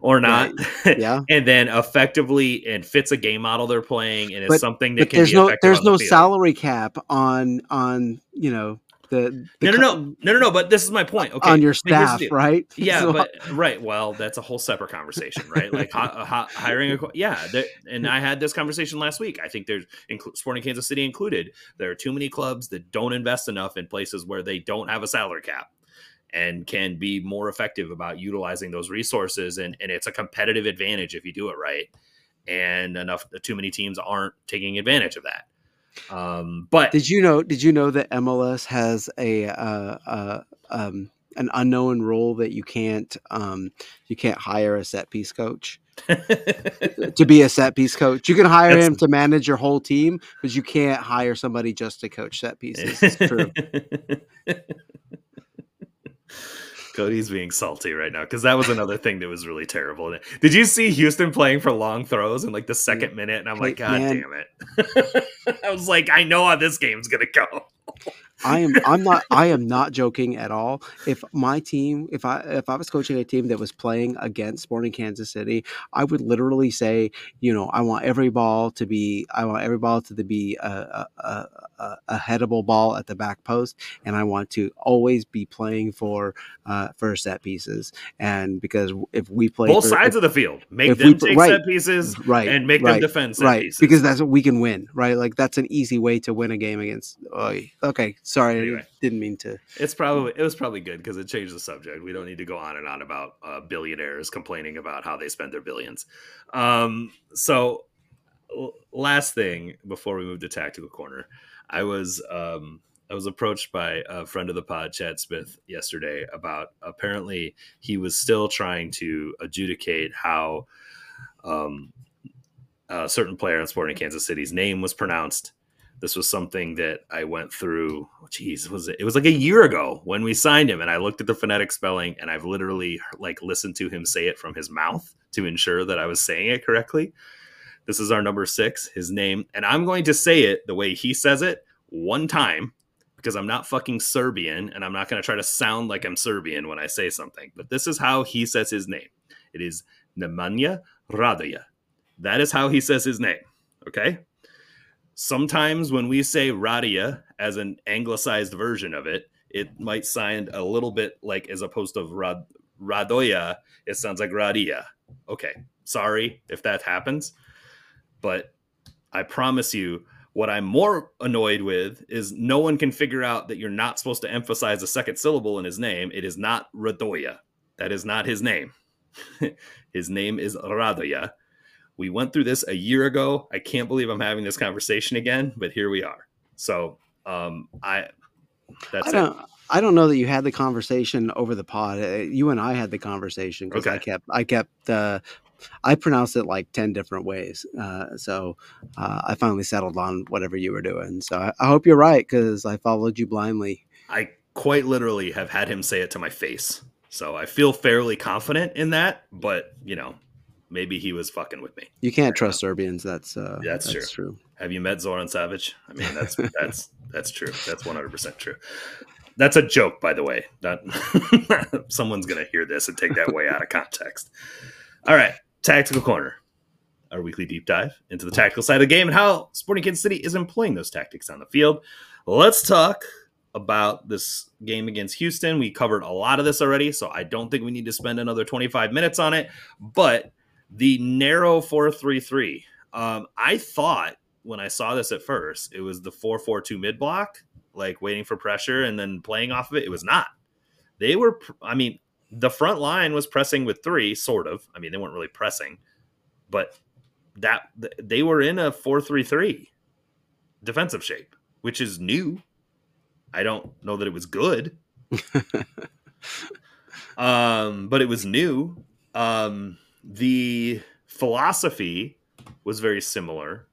or not. Right. Yeah. and then effectively and fits a game model they're playing and it's something that can there's be no there's the no field. salary cap on on you know the, the no, no, no, no, no, no. But this is my point. Okay, on your staff, right? Yeah, so, but right. Well, that's a whole separate conversation, right? Like hi, hi, hiring a yeah. and I had this conversation last week. I think there's Sporting Kansas City included. There are too many clubs that don't invest enough in places where they don't have a salary cap and can be more effective about utilizing those resources. And, and it's a competitive advantage if you do it right. And enough, too many teams aren't taking advantage of that. Um, but did you know? Did you know that MLS has a uh, uh, um, an unknown rule that you can't um, you can't hire a set piece coach to be a set piece coach. You can hire That's... him to manage your whole team, but you can't hire somebody just to coach set pieces. It's true. Cody's being salty right now because that was another thing that was really terrible. Did you see Houston playing for long throws in like the second minute? And I'm like, God man. damn it! I was like, I know how this game's gonna go. I am I'm not I am not joking at all. If my team, if I if I was coaching a team that was playing against Sporting Kansas City, I would literally say, you know, I want every ball to be I want every ball to be a, a, a, a headable ball at the back post, and I want to always be playing for uh, for set pieces. And because if we play both for, sides if, of the field, make them take right, set pieces, right, and make right, them defend set right, pieces. because that's what we can win, right? Like that's an easy way to win a game against. Okay, sorry, anyway. I didn't mean to. It's probably it was probably good because it changed the subject. We don't need to go on and on about uh, billionaires complaining about how they spend their billions. Um, so, last thing before we move to tactical corner, I was um, I was approached by a friend of the pod, Chad Smith, yesterday about apparently he was still trying to adjudicate how um, a certain player in Sporting Kansas City's name was pronounced this was something that I went through. Geez, was it? It was like a year ago when we signed him, and I looked at the phonetic spelling, and I've literally like listened to him say it from his mouth to ensure that I was saying it correctly. This is our number six, his name, and I'm going to say it the way he says it one time because I'm not fucking Serbian, and I'm not going to try to sound like I'm Serbian when I say something. But this is how he says his name. It is Nemanja Radoja. That is how he says his name. Okay sometimes when we say radia as an anglicized version of it, it might sound a little bit like as opposed to rad, radoya, it sounds like radia. Okay, sorry if that happens, but I promise you, what I'm more annoyed with is no one can figure out that you're not supposed to emphasize a second syllable in his name. It is not Radoya. That is not his name. his name is Radoya. We went through this a year ago. I can't believe I'm having this conversation again, but here we are. So um, I that's I don't, it. I don't know that you had the conversation over the pod. Uh, you and I had the conversation because okay. I kept I kept uh, I pronounced it like ten different ways. Uh, so uh, I finally settled on whatever you were doing. So I, I hope you're right because I followed you blindly. I quite literally have had him say it to my face. So I feel fairly confident in that, but you know, maybe he was fucking with me. You can't trust Serbians. That's uh, that's, that's true. true. Have you met Zoran Savage? I mean, that's that's that's true. That's one hundred percent true. That's a joke, by the way. Not someone's gonna hear this and take that way out of context. All right, tactical corner. Our weekly deep dive into the tactical side of the game and how Sporting Kansas City is employing those tactics on the field. Let's talk about this game against Houston. We covered a lot of this already, so I don't think we need to spend another 25 minutes on it. But the narrow 433. Um, I thought when I saw this at first, it was the 442 mid block, like waiting for pressure and then playing off of it. It was not. They were, I mean, the front line was pressing with three, sort of. I mean, they weren't really pressing, but that they were in a 433 defensive shape, which is new. I don't know that it was good. um, but it was new. Um, the philosophy was very similar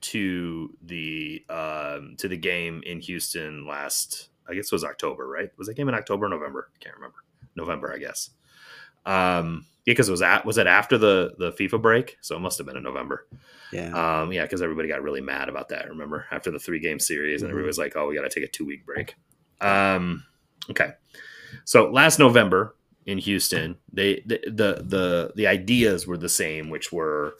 to the um, to the game in Houston last. I guess it was October, right? Was that game in October or November? I can't remember. November, I guess. Um, yeah, because it was at was it after the the FIFA break, so it must have been in November. Yeah, um, yeah, because everybody got really mad about that. Remember after the three game series, and mm-hmm. everybody was like, "Oh, we got to take a two week break." Um, okay, so last November, in Houston. They the the the, the ideas were the same, which were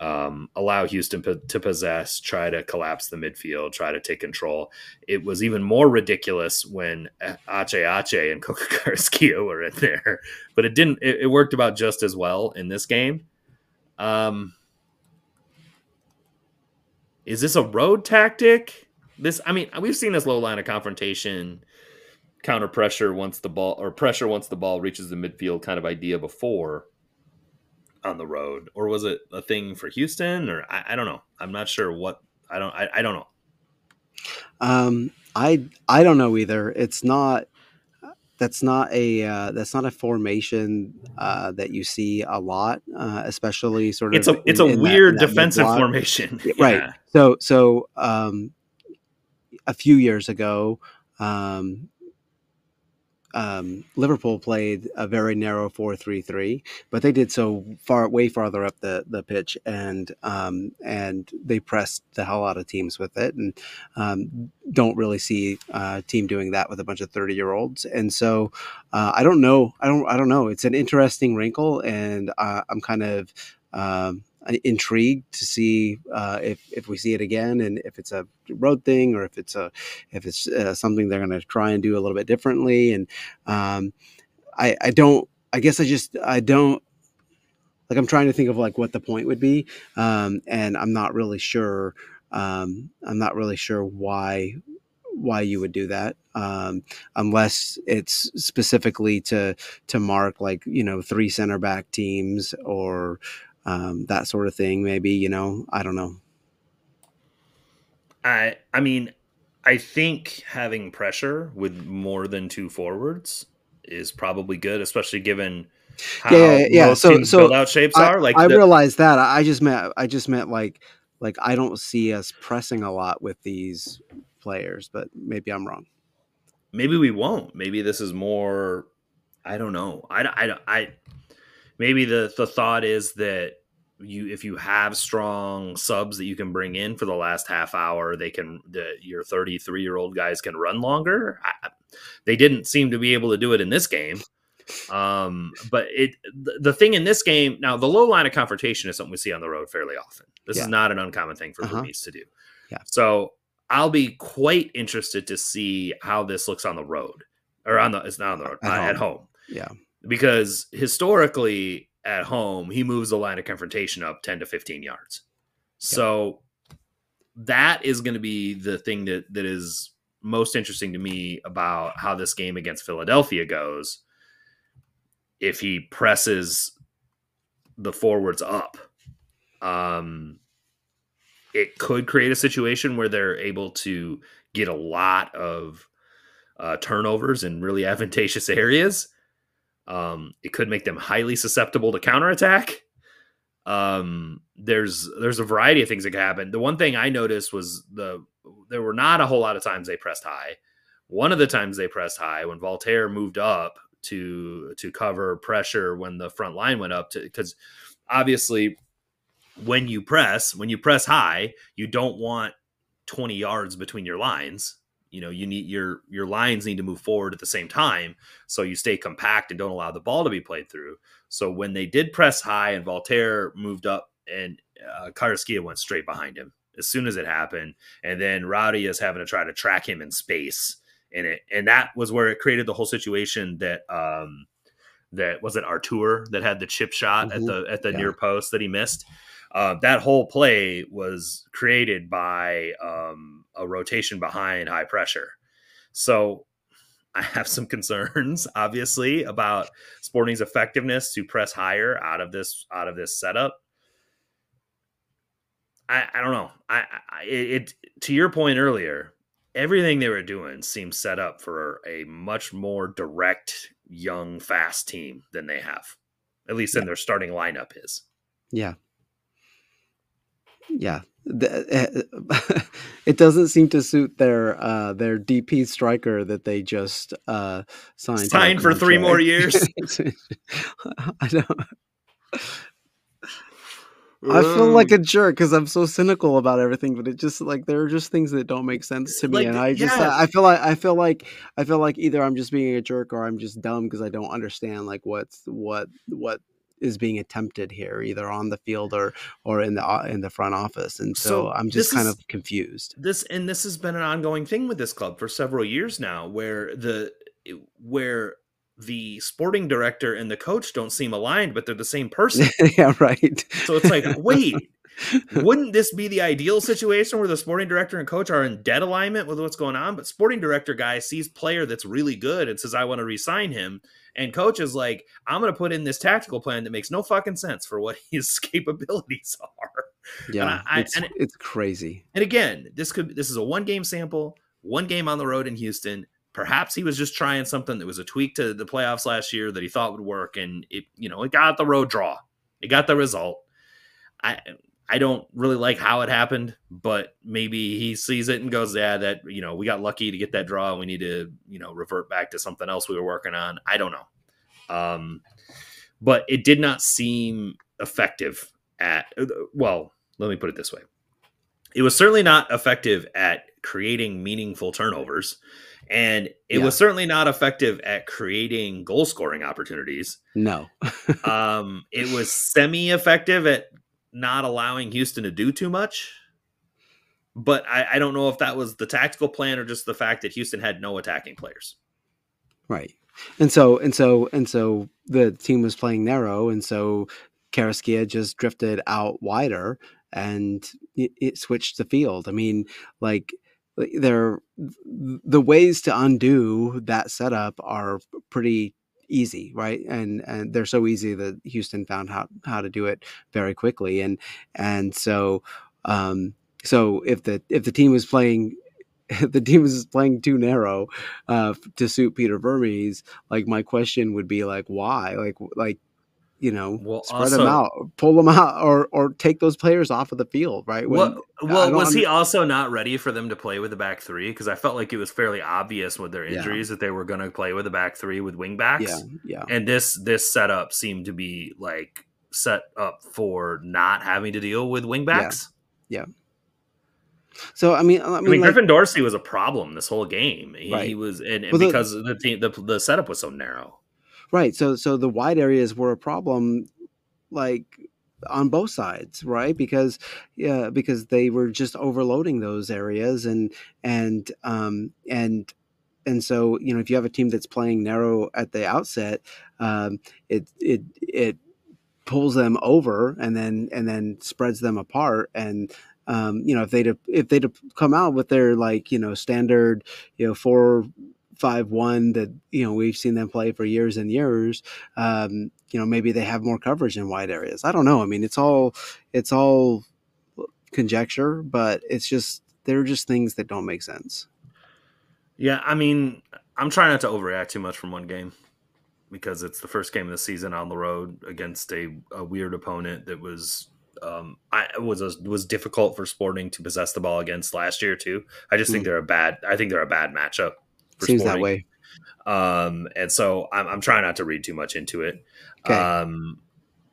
um, allow Houston po- to possess, try to collapse the midfield, try to take control. It was even more ridiculous when Ache Ache and Coca Carrasquilla were in there, but it didn't. It, it, worked about just as well in this game. Um, is this a road tactic? This, I mean, we've seen this low line of confrontation counter pressure once the ball or pressure once the ball reaches the midfield kind of idea before on the road? Or was it a thing for houston? Or i, I don't know. I'm not sure what i don't i, I don't know. Um i i don't know either. It's not that's not a uh, that's not a formation uh, that you see a lot, uh, especially sort of. It's a it's in, a in weird that, defensive formation, right? So so um, a few years ago, um, um, Liverpool played a very narrow four three three, but they did so far way farther up the, the pitch, and um, and they pressed the hell out of teams with it, and um, don't really see a team doing that with a bunch of thirty year olds. And so uh, I don't know, I don't I don't know. It's an interesting wrinkle, and uh, I'm kind of um, intrigued to see uh, if if we see it again and if it's a road thing or if it's a if it's uh, something they're going to try and do a little bit differently. And um, I I don't I guess I just I don't like I'm trying to think of like what the point would be, um, and I'm not really sure. Um, I'm not really sure why why you would do that um, unless it's specifically to to mark like you know three center back teams or um, that sort of thing. Maybe you know, I don't know. I I mean, I think having pressure with more than two forwards is probably good, especially given how yeah, yeah, yeah. so so build out shapes I, are. Like I the, realize that. I just meant I just meant like like I don't see us pressing a lot with these players, but maybe I'm wrong. Maybe we won't. Maybe this is more. I don't know. I I I maybe the the thought is that you if you have strong subs that you can bring in for the last half hour they can the, your 33 year old guys can run longer. I, they didn't seem to be able to do it in this game. Um but it the, the, thing in this game now the low line of confrontation is something we see on the road fairly often. This yeah. is not an uncommon thing for uh huh to do. Yeah. So i'll be quite interested to see how this looks on the road or on the it's not on the road at, uh, home. at home. Yeah because historically at home, he moves the line of confrontation up 10 to 15 yards. So that is going to be the thing that that is most interesting to me about how this game against Philadelphia goes. If he presses the forwards up, um, it could create a situation where they're able to get a lot of uh, turnovers in really advantageous areas um, it could make them highly susceptible to counterattack. Um, there's there's a variety of things that could happen. The one thing I noticed was the there were not a whole lot of times they pressed high. One of the times they pressed high when Voloder moved up to to cover pressure when the front line went up to because obviously when you press when you press high you don't want 20 yards between your lines you know you need your your lines need to move forward at the same time so you stay compact and don't allow the ball to be played through so when they did press high and Voloder moved up and uh, went straight behind him as soon as it happened and then rowdy is having to try to track him in space and it and that was where it created the whole situation that um that was it artur that had the chip shot mm-hmm. at the at the yeah. near post that he missed uh, that whole play was created by um, a rotation behind high pressure. So I have some concerns, obviously, about Sporting's effectiveness to press higher out of this out of this setup. I, I don't know. I, I it to your point earlier, everything they were doing seems set up for a much more direct, young, fast team than they have, at least yeah. in their starting lineup is. Yeah, yeah, it doesn't seem to suit their uh, their DP striker that they just uh, signed. Signed for three more years. I don't. I feel like a jerk because I'm so cynical about everything, but it just like there are just things that don't make sense to me, like, and I just yeah. I feel like I feel like I feel like either I'm just being a jerk or I'm just dumb because I don't understand like what's what what is being attempted here, either on the field or or in the in the front office. And so, so I'm just kind is, of confused. This and this has been an ongoing thing with this club for several years now, where the where the sporting director and the coach don't seem aligned, but they're the same person. yeah, right. So it's like, wait, wouldn't this be the ideal situation where the sporting director and coach are in dead alignment with what's going on? But sporting director guy sees player that's really good and says, I want to resign him. And coach is like, I'm going to put in this tactical plan that makes no fucking sense for what his capabilities are. Yeah, I, it's, it, it's crazy. And again, this could this is a one game sample, one game on the road in Houston. Perhaps he was just trying something that was a tweak to the playoffs last year that he thought would work, and it you know it got the road draw, it got the result. I I don't really like how it happened, but maybe he sees it and goes, "Yeah, that you know, we got lucky to get that draw, we need to you know revert back to something else we were working on." I don't know, um, but it did not seem effective at. Well, let me put it this way: it was certainly not effective at creating meaningful turnovers, and it Yeah. was certainly not effective at creating goal scoring opportunities. No. Um, it was semi effective at not allowing Houston to do too much. But I, I don't know if that was the tactical plan or just the fact that Houston had no attacking players. Right. And so and so and so the team was playing narrow, and so Carrasquilla just drifted out wider and it, it switched the field. I mean, like like, there the ways to undo that setup are pretty easy, right? And and they're so easy that Houston found how how to do it very quickly. And and so um so if the if the team was playing the team was playing too narrow uh, to suit Peter Vermes, like my question would be like, why? Like, like you know, Well, spread them out, pull them out, or or take those players off of the field, right? When- Well, well was he also not ready for them to play with the back three? Because I felt like it was fairly obvious with their Yeah. injuries that they were going to play with the back three with wing backs. yeah, yeah, And this this setup seemed to be like set up for not having to deal with wing backs. Yeah. So I mean, I I mean, mean, like, Griffin Dorsey was a problem this whole game. He, Right. was, and, and Well, the- because the, team, the the setup was so narrow. Right? So so the wide areas were a problem, like on both sides, right? Because yeah, because they were just overloading those areas, and and um and and so you know if you have a team that's playing narrow at the outset, um, it it it pulls them over and then and then spreads them apart and um, you know if they'd have, if they'd have come out with their like you know standard you know four five one that you know we've seen them play for years and years um, you know maybe they have more coverage in wide areas i don't know i mean it's all it's all conjecture but it's just they're just things that don't make sense Yeah, I mean, I'm trying not to overreact too much from one game because it's the first game of the season on the road against a, a weird opponent that was um I was a, was difficult for Sporting to possess the ball against last year too. I just think Mm. they're a bad I think they're a bad matchup. Seems that way Um, and so I'm, I'm trying not to read too much into it. Okay. Um,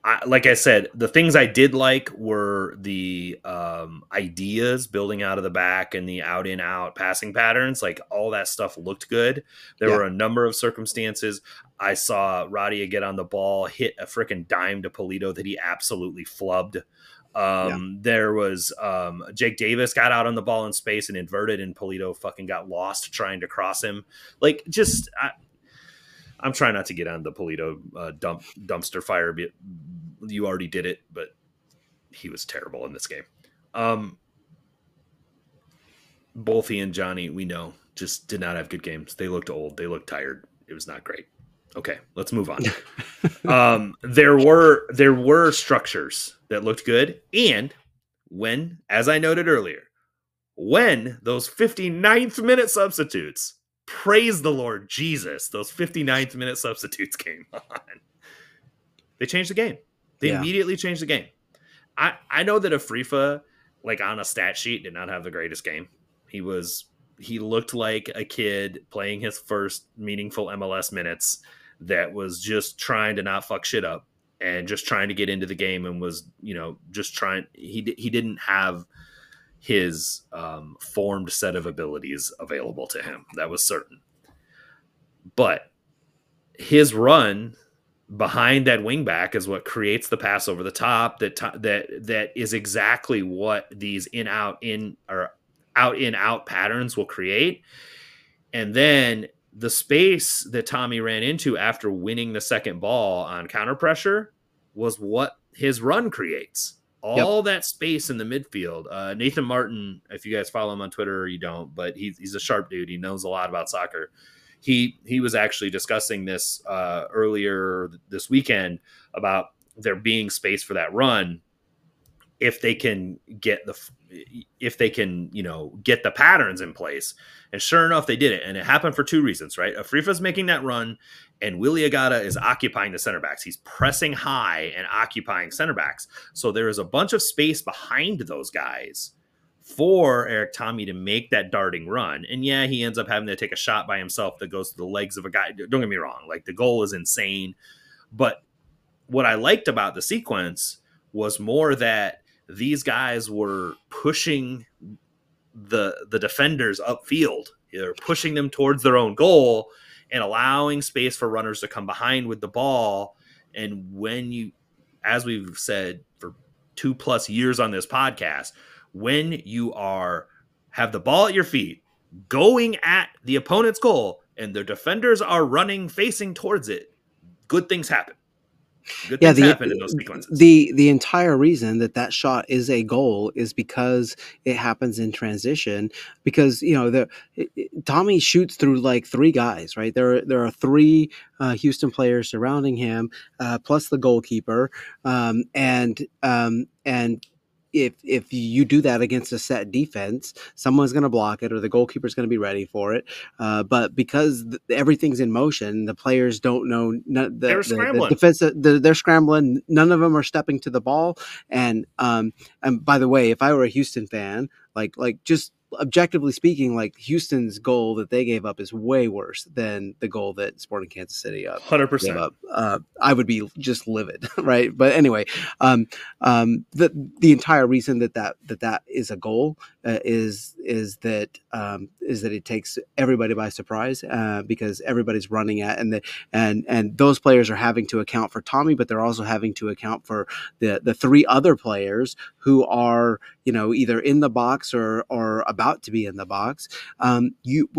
I, like I said, the things I did like were the um, ideas building out of the back and the out in out passing patterns. Like all that stuff looked good. There Yeah. were a number of circumstances. I saw Radia get on the ball, hit a freaking dime to Pulido that he absolutely flubbed. Um, there was um, Jake Davis got out on the ball in space and inverted, and Pulido fucking got lost trying to cross him. Like, just I, I'm trying not to get on the Pulido uh, dump dumpster fire. But you already did it, but he was terrible in this game. Um, both he and Johnny, we know, just did not have good games. They looked old. They looked tired. It was not great. Okay, let's move on. um, there were there were structures that looked good, and when, as I noted earlier, when those 59th minute substitutes, praise the Lord Jesus, those 59th minute substitutes came on. They changed the game. They Yeah. immediately changed the game. I I know that Afrifa, like on a stat sheet, did not have the greatest game. He was he looked like a kid playing his first meaningful MLS minutes that was just trying to not fuck shit up and just trying to get into the game and was you know just trying he he didn't have his um, formed set of abilities available to him. That was certain. But his run behind that wing back is what creates the pass over the top that that that is exactly what these in out in or out in out patterns will create. And then the space that Thommy ran into after winning the second ball on counter pressure was what his run creates. All that space in the midfield. Uh, Nathan Martin, if you guys follow him on Twitter or you don't, but he's, he's a sharp dude. He knows a lot about soccer. He he was actually discussing this uh, earlier this weekend about there being space for that run. If they can get the if they can you know get the patterns in place. And sure enough, they did it, and it happened for two reasons, right? Afrifa's making that run, and Willie Agada is occupying the center backs. He's pressing high and occupying center backs. So there is a bunch of space behind those guys for Erik Thommy to make that darting run. And yeah, he ends up having to take a shot by himself that goes to the legs of a guy. Don't get me wrong, like the goal is insane. But what I liked about the sequence was more that these guys were pushing the the defenders upfield. They're pushing them towards their own goal and allowing space for runners to come behind with the ball. And when you, as we've said for two plus years on this podcast, when you are have the ball at your feet, going at the opponent's goal, and the defenders are running facing towards it, good things happen. Good yeah, the, happen in those sequences. The the entire reason that that shot is a goal is because it happens in transition. Because you know the Thommy shoots through like three guys, right? There there are three uh, Houston players surrounding him, uh, plus the goalkeeper, um, and um, and if if you do that against a set defense, someone's going to block it or the goalkeeper's going to be ready for it. Uh, but because th- everything's in motion, the players don't know. The, they're scrambling. The, the defense, the, they're scrambling. None of them are stepping to the ball. And um, and by the way, if I were a Houston fan, like like just objectively speaking, like Houston's goal that they gave up is way worse than the goal that Sporting Kansas City up. Hundred percent. Uh, I would be just livid, right? But anyway, um, um, the the entire reason that that that that is a goal uh, is is that um, is that it takes everybody by surprise uh, because everybody's running at and the and and those players are having to account for Thommy, but they're also having to account for the the three other players who are you know either in the box or or about to be in the box. Um, you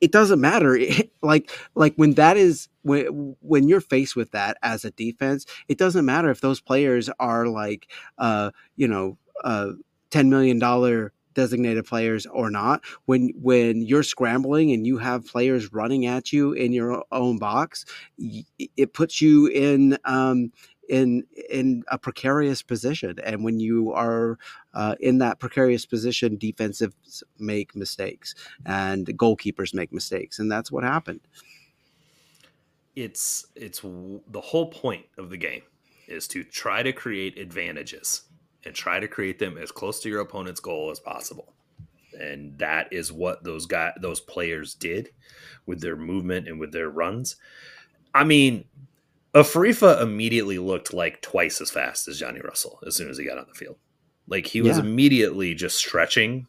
it doesn't matter like like when that is when when you're faced with that as a defense it doesn't matter if those players are like uh you know uh 10 million dollar designated players or not when when you're scrambling and you have players running at you in your own box it puts you in um, in in a precarious position and when you are uh, in that precarious position defensives make mistakes and goalkeepers make mistakes and that's what happened it's it's the whole point of the game is to try to create advantages and try to create them as close to your opponent's goal as possible. And that is what those guys, those players did with their movement and with their runs. I mean, Afrifa immediately looked like twice as fast as Johnny Russell as soon as he got on the field. Like he was yeah. immediately just stretching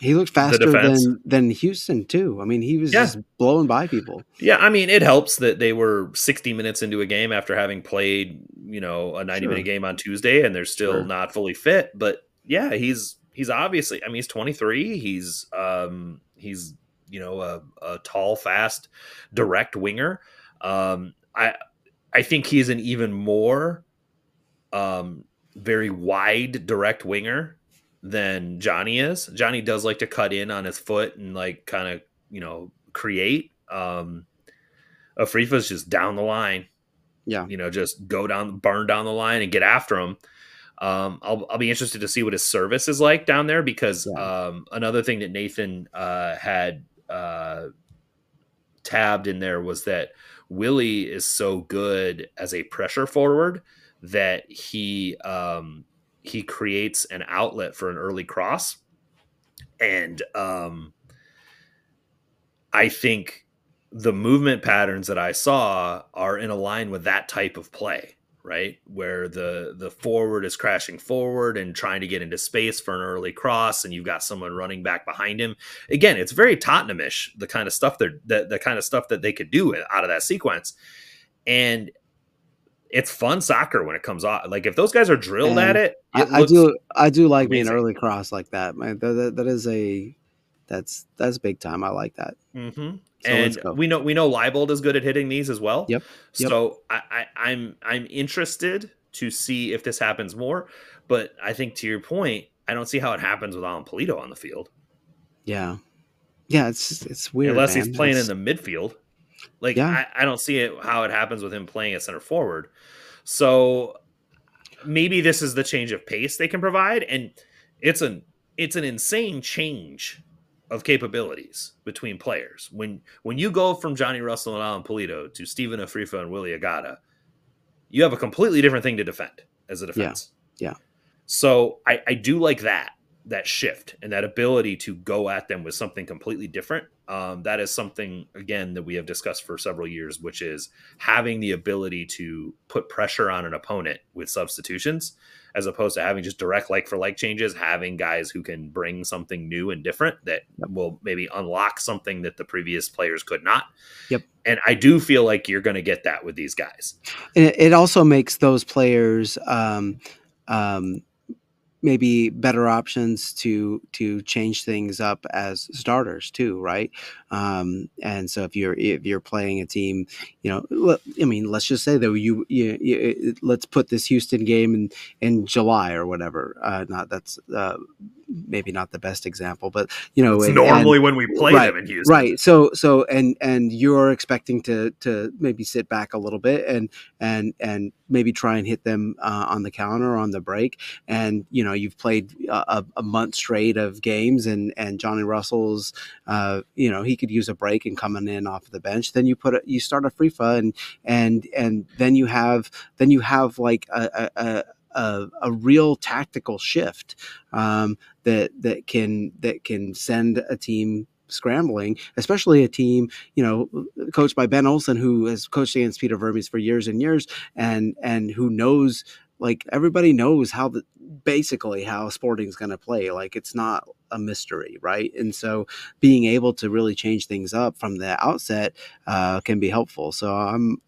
he looked faster than than Houston too. I mean, he was yeah. just blowing by people. Yeah, I mean, it helps that they were 60 minutes into a game after having played, you know, a 90 sure. minute game on Tuesday, and they're still sure. not fully fit. But yeah, he's he's obviously. I mean, he's 23. He's um he's you know a, a tall, fast, direct winger. Um, I I think he's an even more um very wide direct winger than Johnny is. Johnny does like to cut in on his foot and like kind of, you know, create. Um Afrifa's just down the line. Yeah. You know, just go down burn down the line and get after him. Um, I'll, I'll be interested to see what his service is like down there because yeah. um, another thing that Nathan uh, had uh, tabbed in there was that Willie is so good as a pressure forward that he um, he creates an outlet for an early cross. And um, I think the movement patterns that I saw are in a line with that type of play, right? Where the the forward is crashing forward and trying to get into space for an early cross, and you've got someone running back behind him. Again, it's very Tottenhamish, the kind of stuff that the, the kind of stuff that they could do out of that sequence. And it's fun soccer when it comes off. Like if those guys are drilled and at it, it I, I, do. I do like being early cross like that. Man, that, that, that is a that's that's big time. I like that. Mm-hmm. So and we know we know Leibold is good at hitting these as well. Yep. yep. So I, I, I'm I'm interested to see if this happens more. But I think to your point, I don't see how it happens with Alan Pulido on the field. Yeah. Yeah, it's it's weird. Unless man. he's playing it's... in the midfield. Like yeah. I, I don't see it how it happens with him playing at center forward. So maybe this is the change of pace they can provide, and it's an it's an insane change of capabilities between players. When when you go from Johnny Russell and Alan Pulido to Stephen Afrifa and Willie Agada, you have a completely different thing to defend as a defense. Yeah. yeah. So I, I do like that that shift and that ability to go at them with something completely different. Um, that is something again that we have discussed for several years, which is having the ability to put pressure on an opponent with substitutions, as opposed to having just direct like for like changes. Having guys who can bring something new and different that will maybe unlock something that the previous players could not. Yep. And I do feel like you're going to get that with these guys. It also makes those players. Um, um, maybe better options to to change things up as starters too right? Um, and so if you're if you're playing a team you know i mean let's just say that you, you, you let's put this houston game in in july or whatever. Uh, not that's uh, maybe not the best example, but you know, and, normally and, when we play right, them in Houston, right? So, so, and and you're expecting to to maybe sit back a little bit and and and maybe try and hit them uh, on the counter on the break, and you know, you've played a, a month straight of games, and and Johnny Russell's, uh, you know, he could use a break and coming in off the bench. Then you put a, you start a free and and and then you have then you have like a, a a, a real tactical shift um, that that can that can send a team scrambling, especially a team, you know, coached by Ben Olsen, who has coached against Peter Vermes for years and years, and and who knows, like everybody knows how the basically how Sporting's going to play. Like it's not a mystery, right? And so being able to really change things up from the outset uh, can be helpful. So I'm,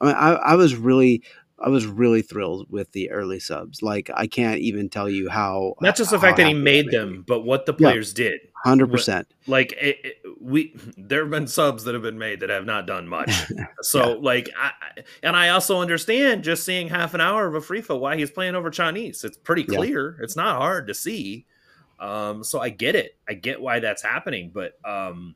I, mean, I, I was really I was really thrilled with the early subs. Like I can't even tell you how. Not just the fact that he made them, but what the players yeah, did. Hundred percent. Like it, it, we, there have been subs that have been made that have not done much. So yeah. like, I, and I also understand just seeing half an hour of a Afrifa why he's playing over Chinese. It's pretty clear. Yeah. It's not hard to see. Um, so I get it. I get why that's happening, but um,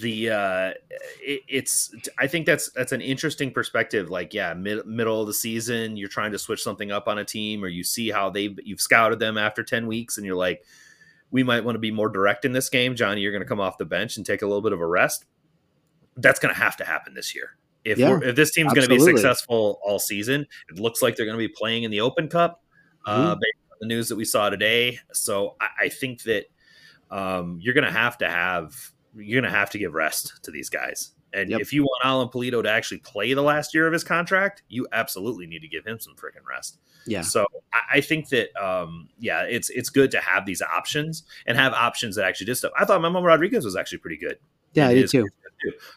the uh it, it's i think that's that's an interesting perspective. Like yeah mid, middle of the season you're trying to switch something up on a team or you see how they've you've scouted them after 10 weeks and you're like we might want to be more direct in this game. Johnny you're going to come off the bench and take a little bit of a rest. That's going to have to happen this year. If yeah, if this team's going to be successful all season it looks like they're going to be playing in the open cup uh, mm-hmm. uh based on the news that we saw today. So i, I think that um, you're going to have to have you're going to have to give rest to these guys. And yep. if you want Alan Pulido to actually play the last year of his contract, you absolutely need to give him some freaking rest. Yeah. So I, I think that um, yeah, it's it's good to have these options and have options that actually do stuff. I thought Memo Rodriguez was actually pretty good. Yeah, I did too.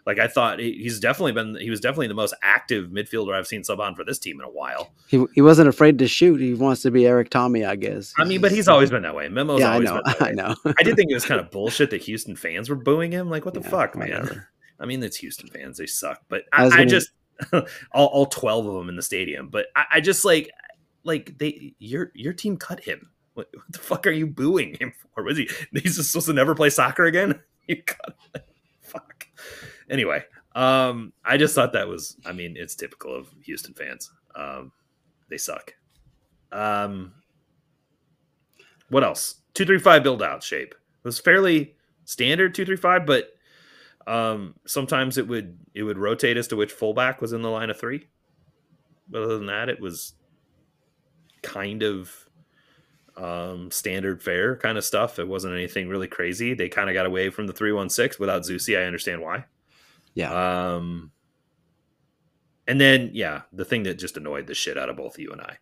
Like I thought he's definitely been he was definitely the most active midfielder I've seen sub on for this team in a while. He, he wasn't afraid to shoot. He wants to be Erik Thommy, I guess. I mean, but he's always been that way. Memo's yeah, always I know. been that way. I know. I did think it was kind of bullshit that Houston fans were booing him. Like, what the yeah, fuck, whatever. man? I mean, it's Houston fans. They suck. But I, I, gonna... I just all, all, twelve of them in the stadium. But I, I just like like they your your team cut him. What, what, the fuck are you booing him for? Was he he's just supposed to never play soccer again? You cut him. Anyway, um, I just thought that was. I mean, it's typical of Houston fans. Um, they suck. Um, what else? Two three five build out shape it was fairly standard two three five, but um, sometimes it would it would rotate as to which fullback was in the line of three. But other than that, it was kind of um, standard fare kind of stuff. It wasn't anything really crazy. They kind of got away from the three one six without Zusi. I understand why. Yeah. Um, and then, yeah, the thing that just annoyed the shit out of both you and I,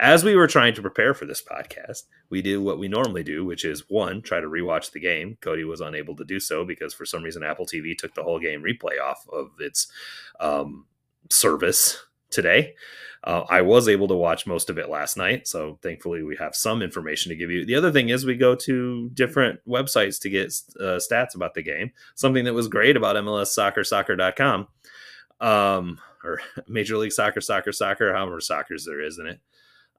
as we were trying to prepare for this podcast, we did what we normally do, which is one, try to rewatch the game. Cody was unable to do so because for some reason Apple TV took the whole game replay off of its um, service today. Uh, I was able to watch most of it last night, so thankfully we have some information to give you. The other thing is we go to different websites to get uh, stats about the game. Something that was great about MLS Soccer, Soccer.com, um, or Major League Soccer, Soccer, Soccer, however soccer's there is in it,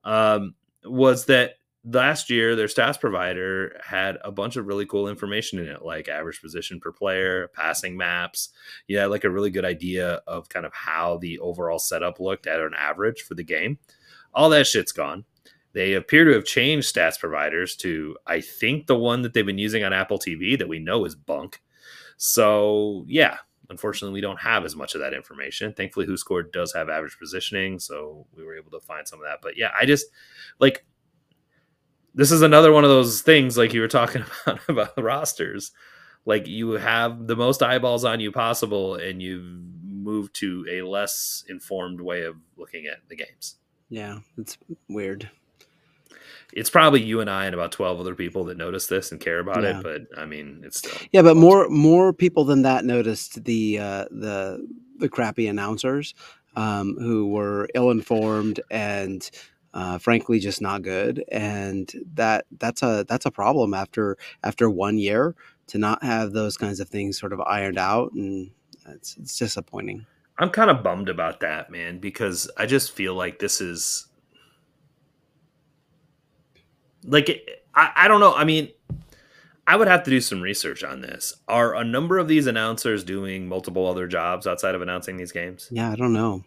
um, was that last year their stats provider had a bunch of really cool information in it like average position per player passing maps yeah like a really good idea of kind of how the overall setup looked at an average for the game all that shit's gone. They appear to have changed stats providers to, I think, the one that they've been using on Apple TV that we know is bunk. So, yeah, unfortunately, we don't have as much of that information. Thankfully, WhoScored does have average positioning, so we were able to find some of that. But yeah, I just like this is another one of those things like you were talking about about the rosters. Like you have the most eyeballs on you possible, and you've moved to a less informed way of looking at the games. Yeah, it's weird it's probably you and I and about 12 other people that notice this and care about yeah. it, but I mean, it's still Yeah, but more more people than that noticed the uh the the crappy announcers um who were ill-informed and uh, frankly just not good and that that's a that's a problem after after one year to not have those kinds of things sort of ironed out and it's, it's disappointing i'm kind of bummed about that man because i just feel like this is like I, I don't know. I mean, I would have to do some research on this. Are a number of these announcers doing multiple other jobs outside of announcing these games? Yeah, I don't know.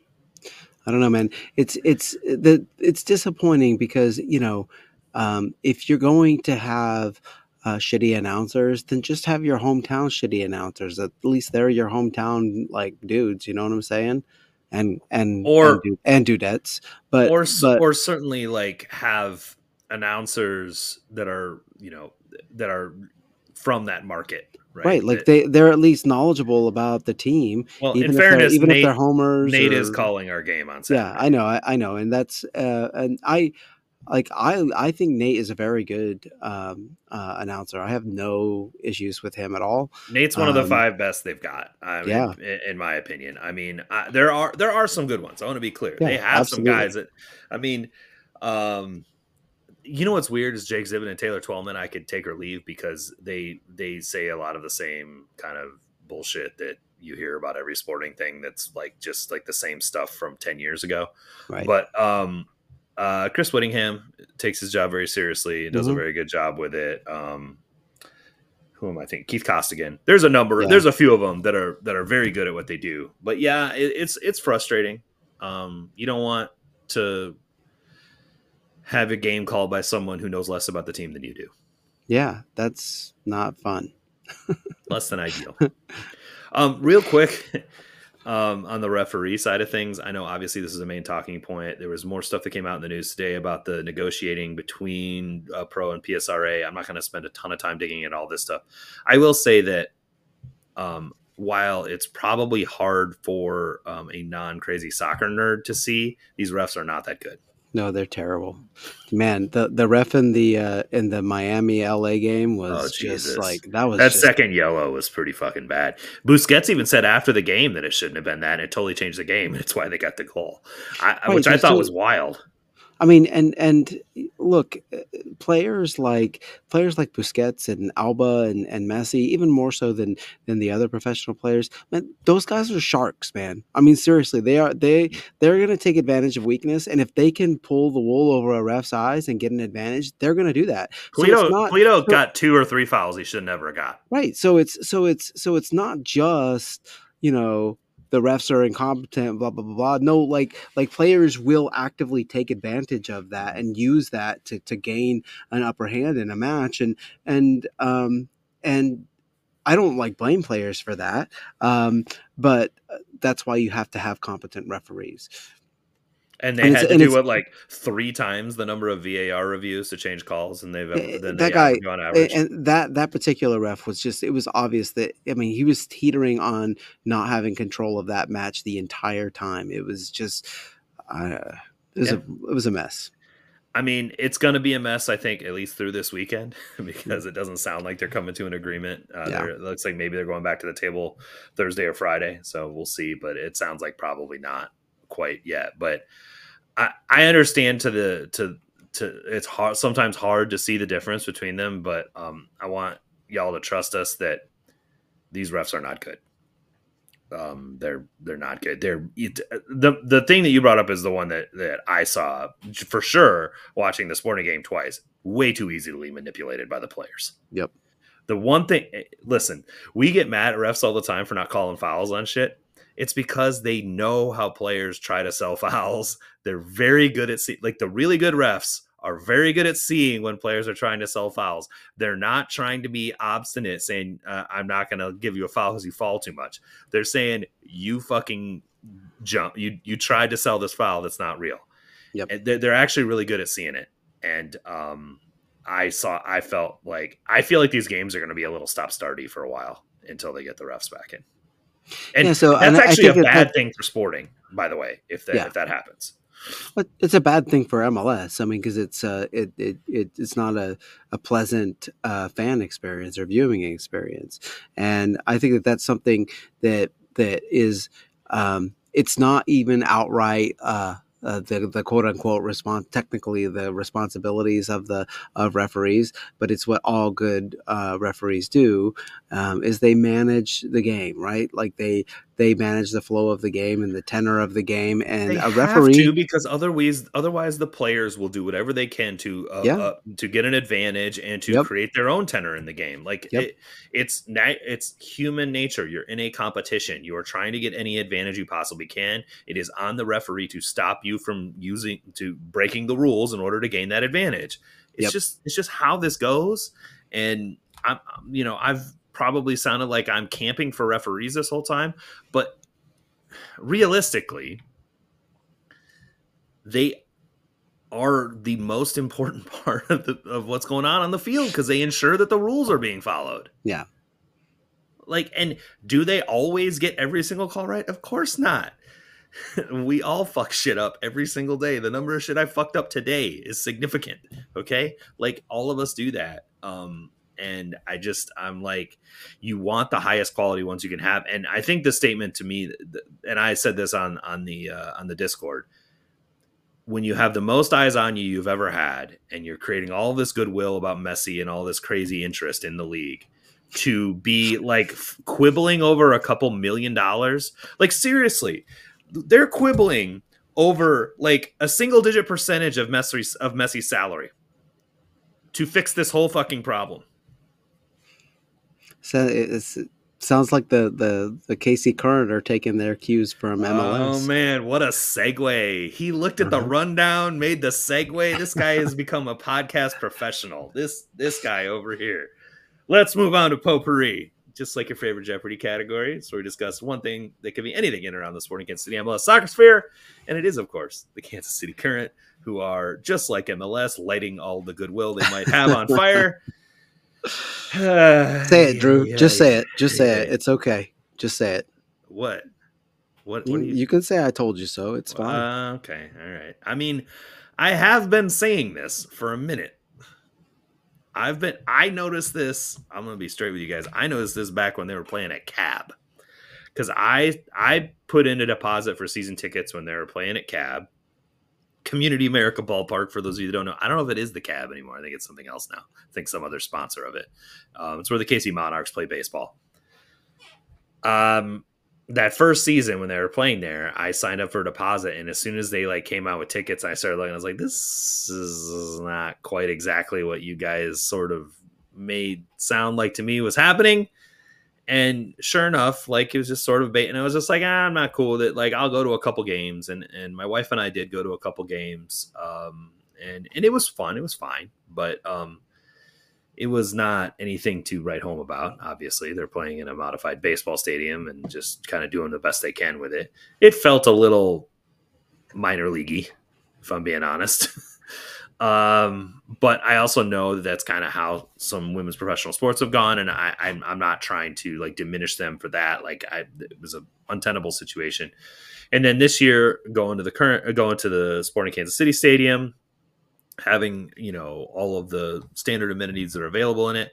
I don't know, man. It's it's the it's disappointing because you know um, if you're going to have uh, shitty announcers, then just have your hometown shitty announcers. At least they're your hometown like dudes. You know what I'm saying? And and or and, and dudettes, but or but, or certainly like have announcers that are you know that are from that market right, right like they they're at least knowledgeable about the team well even in fairness even nate, if they're homers nate or, is calling our game on Saturday. yeah i know I, I, know and that's uh and i like i i think nate is a very good um uh, announcer i have no issues with him at all nate's one um, of the um, five best they've got I yeah in, in my opinion i mean I, there are there are some good ones i want to be clear yeah, they have absolutely. some guys that i mean um you know what's weird is Jake Zivin and Taylor Twellman. I could take or leave because they they say a lot of the same kind of bullshit that you hear about every sporting thing. That's like just like the same stuff from ten years ago. Right. But um, uh, Chris Wittyngham takes his job very seriously and does mm-hmm. a very good job with it. Um, who am I thinking? Keith Costigan. There's a number. Yeah. There's a few of them that are that are very good at what they do. But yeah, it, it's it's frustrating. Um, you don't want to have a game called by someone who knows less about the team than you do. Yeah, that's not fun. less than ideal. Um, real quick, um, on the referee side of things, I know obviously this is a main talking point. There was more stuff that came out in the news today about the negotiating between uh, Pro and PSRA. I'm not going to spend a ton of time digging into all this stuff. I will say that um, while it's probably hard for um, a non crazy soccer nerd to see, these refs are not that good. No, they're terrible. Man, the the ref in the uh, in the Miami LA game was oh, just like that was that just... second yellow was pretty fucking bad. Busquets even said after the game that it shouldn't have been that. And it totally changed the game. And it's why they got the goal, I, right, which I thought was wild. I mean, and and look, players like players like Busquets and Alba and, and Messi, even more so than than the other professional players, man, those guys are sharks, man. I mean, seriously, they are they they're gonna take advantage of weakness, and if they can pull the wool over a ref's eyes and get an advantage, they're gonna do that. Pulido, so Pulido got two or three fouls he should never have got. Right. So it's so it's so it's not just you know the refs are incompetent, blah blah blah blah. No, like like players will actively take advantage of that and use that to to gain an upper hand in a match, and and um and I don't like blame players for that, um, but uh, that's why you have to have competent referees and they and had to do it like three times the number of VAR reviews to change calls, and they've eh, eh, that guy on average. And that that particular ref was just it was obvious that I mean he was teetering on not having control of that match the entire time. It was just uh, it was yeah. a it was a mess. I mean, it's going to be a mess, I think, at least through this weekend, because it doesn't sound like they're coming to an agreement. Uh, yeah. It looks like maybe they're going back to the table Thursday or Friday. So we'll see, but it sounds like probably not quite yet. But I, I understand to the to to it's hard sometimes hard to see the difference between them, but um, I want y'all to trust us that these refs are not good. Um, they're they're not good. They're it, the the thing that you brought up is the one that that I saw for sure watching the sporting game twice. Way too easily manipulated by the players. Yep. The one thing, eh, listen, we get mad at refs all the time for not calling fouls on shit It's because they know how players try to sell fouls. They're very good at see- like the really good refs are very good at seeing when players are trying to sell fouls. They're not trying to be obstinate, saying, uh, I'm not going to give you a foul because you fall too much. They're saying, you fucking jump. You, you tried to sell this foul that's not real. Yep. And they're, they're actually really good at seeing it. And um, I saw, I felt like, I feel like these games are going to be a little stop starty for a while until they get the refs back in. And Yeah, so- that's actually a that- bad thing for sporting, by the way, if that, Yeah. if that happens. But it's a bad thing for MLS. I mean, because it's uh, it, it it it's not a a pleasant uh, fan experience or viewing experience, and I think that that's something that that is um, it's not even outright. Uh, uh, the the quote unquote response technically the responsibilities of the of referees, but it's what all good uh, referees do um, is they manage the game right? Like they they manage the flow of the game and the tenor of the game and They a have referee to because otherwise, otherwise the players will do whatever they can to uh, Yeah. uh, to get an advantage and to Yep. create their own tenor in the game. Like Yep. it, it's na- it's human nature. You're in a competition. You are trying to get any advantage you possibly can. It is on the referee to stop you from using to breaking the rules in order to gain that advantage. It's Yep. just it's just how this goes. And I'm you know I've probably sounded like I'm camping for referees this whole time, but realistically, they are the most important part of, the, of what's going on on the field because they ensure that the rules are being followed. Yeah. Like, and do they always get every single call right? Of course not. we all fuck shit up every single day. The number of shit I fucked up today is significant. Okay. Like, all of us do that. Um, and I just, I'm like, you want the highest quality ones you can have. And I think the statement to me, and I said this on, on the, uh, on the Discord, when you have the most eyes on you you've ever had, and you're creating all this goodwill about Messi and all this crazy interest in the league, to be like quibbling over a couple million dollars, like seriously, they're quibbling over like a single digit percentage of Messi's of Messi's salary to fix this whole fucking problem. So it's, it sounds like the, the, the KC Current are taking their cues from MLS. Oh man, what a segue. He looked at the Uh-huh. rundown, made the segue. This guy has become a podcast professional. This this guy over here. Let's move on to potpourri. Just like your favorite Jeopardy category. So we discuss one thing that could be anything in and around the sporting Kansas City MLS soccer sphere. And it is, of course, the Kansas City Current, who are just like MLS, lighting all the goodwill they might have on fire. say it, Drew. Yeah, Just yeah. say it. Just say it. It's okay. Just say it. What? What? You, what you, you can say I told you so. It's fine. Uh, okay, all right. I mean, I have been saying this for a minute. I've been. I noticed this. I'm gonna be straight with you guys. I noticed this back when they were playing at Cab, because I I put in a deposit for season tickets when they were playing at Cab, Community America Ballpark. For those of you that don't know, I don't know if it is the Cab anymore. I think it's something else now. I think some other sponsor of it. Um, it's where the KC Monarchs play baseball. Um, that first season when they were playing there, I signed up for a deposit, and as soon as they like came out with tickets, I started looking. I was like, "This is not quite exactly what you guys sort of made sound like to me was happening." And sure enough, like it was just sort of bait, and I was just like, ah, "I'm not cool with it." Like I'll go to a couple games, and and my wife and I did go to a couple games, um, and and it was fun. It was fine, but um, it was not anything to write home about. Obviously, they're playing in a modified baseball stadium and just kind of doing the best they can with it. It felt a little minor leaguey, if I'm being honest. um, but I also know that that's kind of how some women's professional sports have gone, and I, I'm, I'm not trying to like diminish them for that. Like, I, it was an untenable situation. And then this year, going to the current, going to the Sporting Kansas City Stadium, having you know all of the standard amenities that are available in it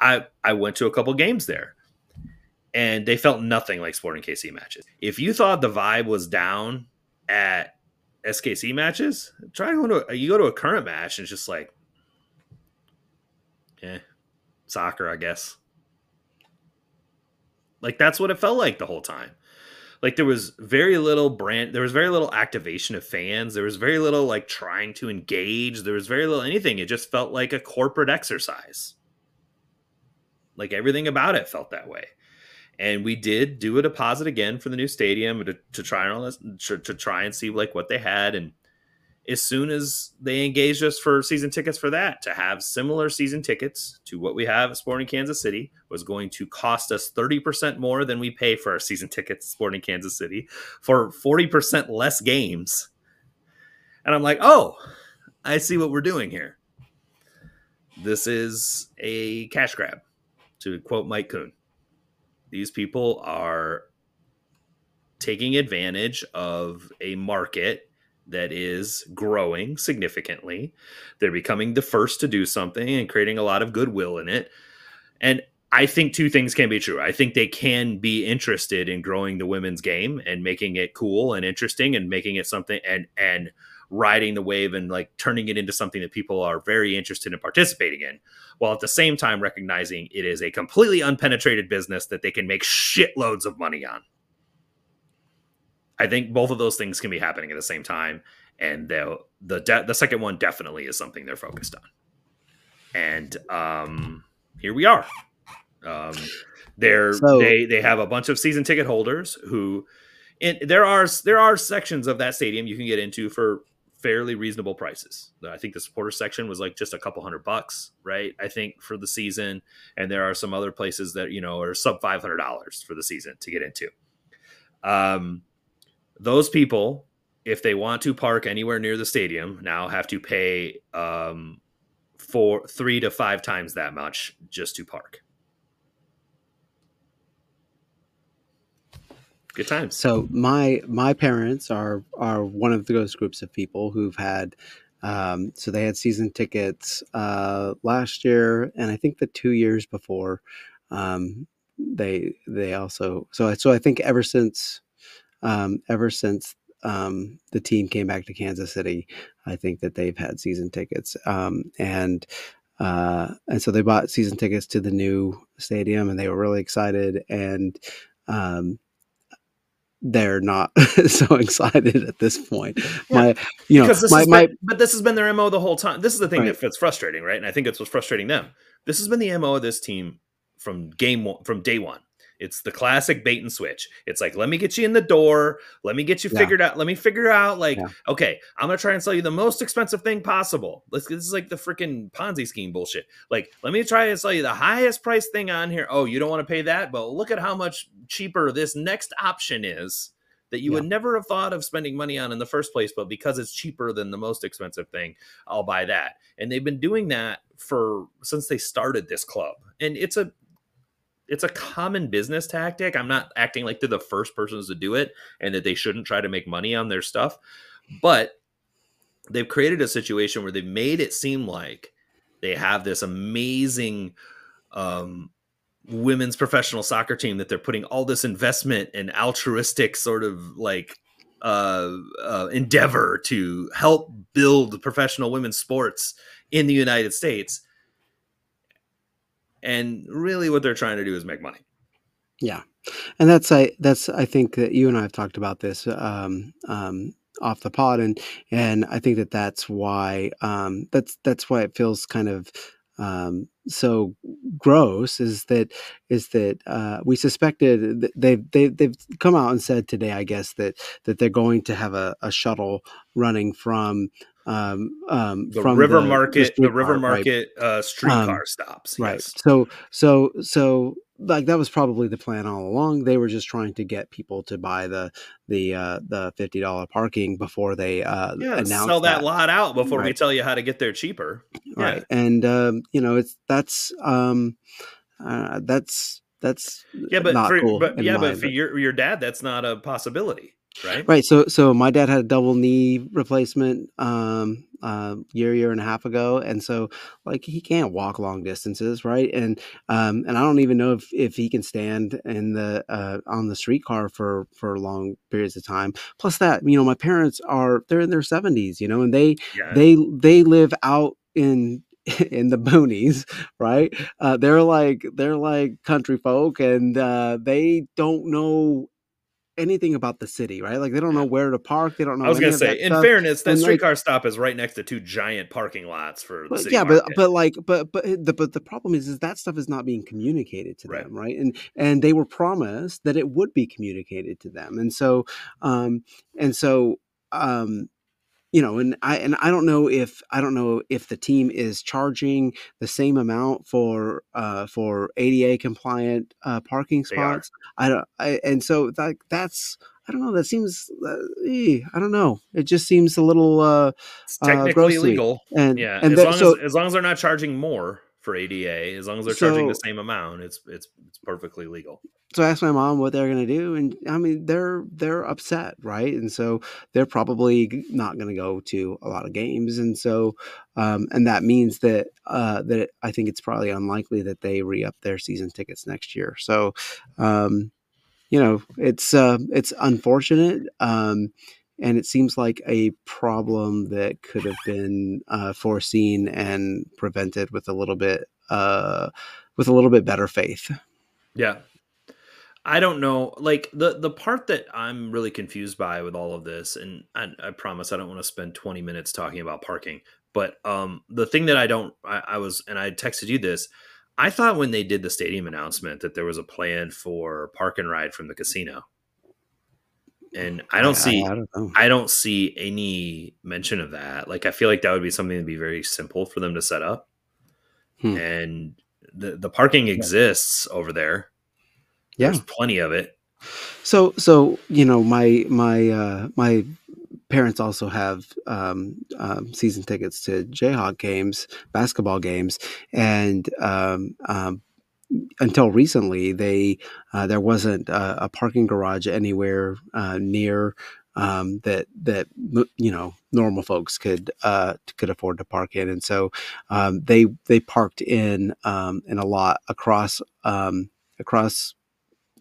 i i went to a couple games there and they felt nothing like sporting kc matches if you thought the vibe was down at skc matches? Try going to you go to a current match and it's just like yeah soccer i guess. Like that's what it felt like the whole time. Like there was very little brand there was very little activation of fans. There was very little like trying to engage. There was very little anything. It just felt like a corporate exercise. Like everything about it felt that way and we did do a deposit again for the new stadium to, to try this to, to try and see like what they had. And as soon as they engaged us for season tickets for that to have similar season tickets to what we have at sporting kansas city was going to cost us 30% more than we pay for our season tickets at sporting kansas city for 40% less games. And i'm like oh i see what we're doing here. This is a cash grab to quote mike kuhn these people are taking advantage of a market that is growing significantly. They're becoming the first to do something and creating a lot of goodwill in it. And I think two things can be true. I think they can be interested in growing the women's game and making it cool and interesting and making it something and and riding the wave and like turning it into something that people are very interested in participating in while at the same time recognizing it is a completely unpenetrated business that they can make shitloads of money on. I think both of those things can be happening at the same time, and the the de- the second one definitely is something they're focused on. And um, here we are. Um, they're so, they they have a bunch of season ticket holders who, and there are there are sections of that stadium you can get into for fairly reasonable prices. I think the supporter section was like just a couple hundred bucks, right? I think for the season, and there are some other places that you know are sub five hundred dollars for the season to get into. Um, those people, if they want to park anywhere near the stadium, now have to pay um, for three to five times that much just to park. Good times. So my my parents are are one of those groups of people who've had um, so they had season tickets uh, last year, and I think the two years before. Um, they they also so so I think ever since um, ever since um, the team came back to Kansas City, I think that they've had season tickets, um, and uh, and so they bought season tickets to the new stadium, and they were really excited. And um, they're not so excited at this point. Yeah. My, you know, my, been, my, but this has been their mo the whole time. This is the thing right. that's frustrating, right? And I think it's what's frustrating them. This has been the mo of this team from game one, from day one. It's the classic bait and switch. It's like, let me get you in the door. Let me get you yeah. figured out. Let me figure out, like, yeah. okay, I'm gonna try and sell you the most expensive thing possible. Let's. This is like the freaking Ponzi scheme bullshit. Like, let me try and sell you the highest price thing on here. Oh, you don't want to pay that? But look at how much cheaper this next option is that you yeah. would never have thought of spending money on in the first place, but because it's cheaper than the most expensive thing, I'll buy that. And they've been doing that for since they started this club. And it's a it's a common business tactic. I'm not acting like they're the first persons to do it and that they shouldn't try to make money on their stuff, but they've created a situation where they've made it seem like they have this amazing um, women's professional soccer team that they're putting all this investment and altruistic sort of like uh, uh, endeavor to help build professional women's sports in the United States and really what they're trying to do is make money. Yeah. And that's i that's i think that you and i have talked about this um, um, off the pod. And and i think that that's why um, that's that's why it feels kind of um, so gross is that is that uh, we suspected they've they, they've come out and said today I guess that that they're going to have a, a shuttle running from um, um, the river the, market, the, the river market right? uh, streetcar um, stops. Right. So, so, so, like that was probably the plan all along. They were just trying to get people to buy the the uh, the fifty dollar parking before they uh, yeah, sell that, that, lot out before right. we tell you how to get there cheaper. Right. Yeah. And um, you know, it's that's um, uh, that's that's yeah, but for, cool but yeah, but for your your dad, that's not a possibility right? Right. So, so my dad had a double knee replacement um, uh, year, year and a half ago, and so like he can't walk long distances, right? And um, and I don't even know if if he can stand in the uh, on the streetcar for for long periods of time. Plus, that you know, my parents are they're in their seventies, you know, and they yeah. they they live out in in the boonies, right? Uh, they're like they're like country folk, and uh, they don't know anything about the city, right? Like they don't know where to park. They don't know. I was gonna say, in stuff. fairness, that And, like- streetcar stop is right next to two giant parking lots for the city yeah, but but like but but the but the problem is is that stuff is not being communicated to Right. them, right? And and they were promised that it would be communicated to them, and so um and so um you know and i and i don't know if i don't know if the team is charging the same amount for uh for ada compliant uh parking spots i don't I, and so that that's i don't know that seems uh, eh, i don't know it just seems a little uh it's uh, technically to illegal. and Yeah, and as that- long so as as long as they're not charging more for ADA, as long as they're charging the same amount, it's it's it's perfectly legal. So I asked my mom what they're going to do, and I mean they're they're upset, right? And so they're probably not going to go to a lot of games, and so um, and that means that uh, that I think it's probably unlikely that they re up their season tickets next year. So um, you know it's uh, it's unfortunate. Um, and it seems like a problem that could have been uh, foreseen and prevented with a little bit uh, with a little bit better faith. Yeah. I don't know. Like the the part that I'm really confused by with all of this, and I, I promise I don't want to spend 20 minutes talking about parking. But um, the thing that I don't, I, I was, and I texted you this. I thought when they did the stadium announcement that there was a plan for park and ride from the casino, and I don't see, I, don't know. I don't see any mention of that. Like I feel like that would be something that'd be very simple for them to set up. Hmm. And the the parking exists over there. Yeah. There's plenty of it. So so you know my my uh, my parents also have um, um, season tickets to Jayhawk games, basketball games, and um, um, until recently they uh, there wasn't a, a parking garage anywhere uh, near um, that that you know normal folks could uh, could afford to park in, and so um, they they parked in um, in a lot across um, across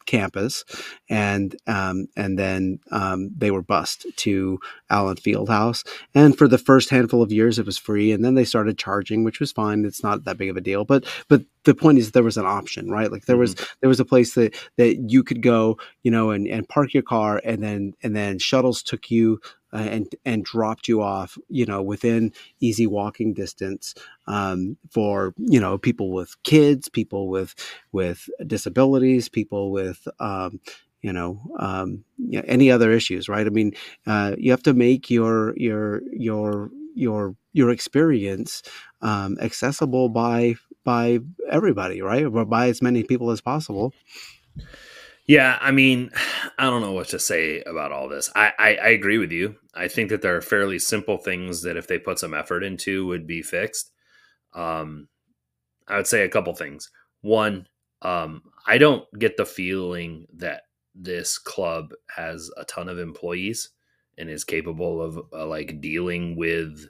campus, and um, and then um, they were bused to Allen Fieldhouse. And for the first handful of years, it was free, and then they started charging, which was fine. It's not that big of a deal, but but the point is there was an option, right? Like there was there was a place that that you could go, you know, and and park your car, and then and then shuttles took you. Uh, and and dropped you off, you know, within easy walking distance um, for you know people with kids, people with with disabilities, people with um, you know um, you know, any other issues, right? I mean, uh, you have to make your your your your your experience um, accessible by by everybody, right? Or by as many people as possible. Yeah, I mean, I don't know what to say about all this. I, I, I agree with you. I think that there are fairly simple things that if they put some effort into would be fixed. Um, I would say a couple things. One, um, I don't get the feeling that this club has a ton of employees and is capable of uh, like dealing with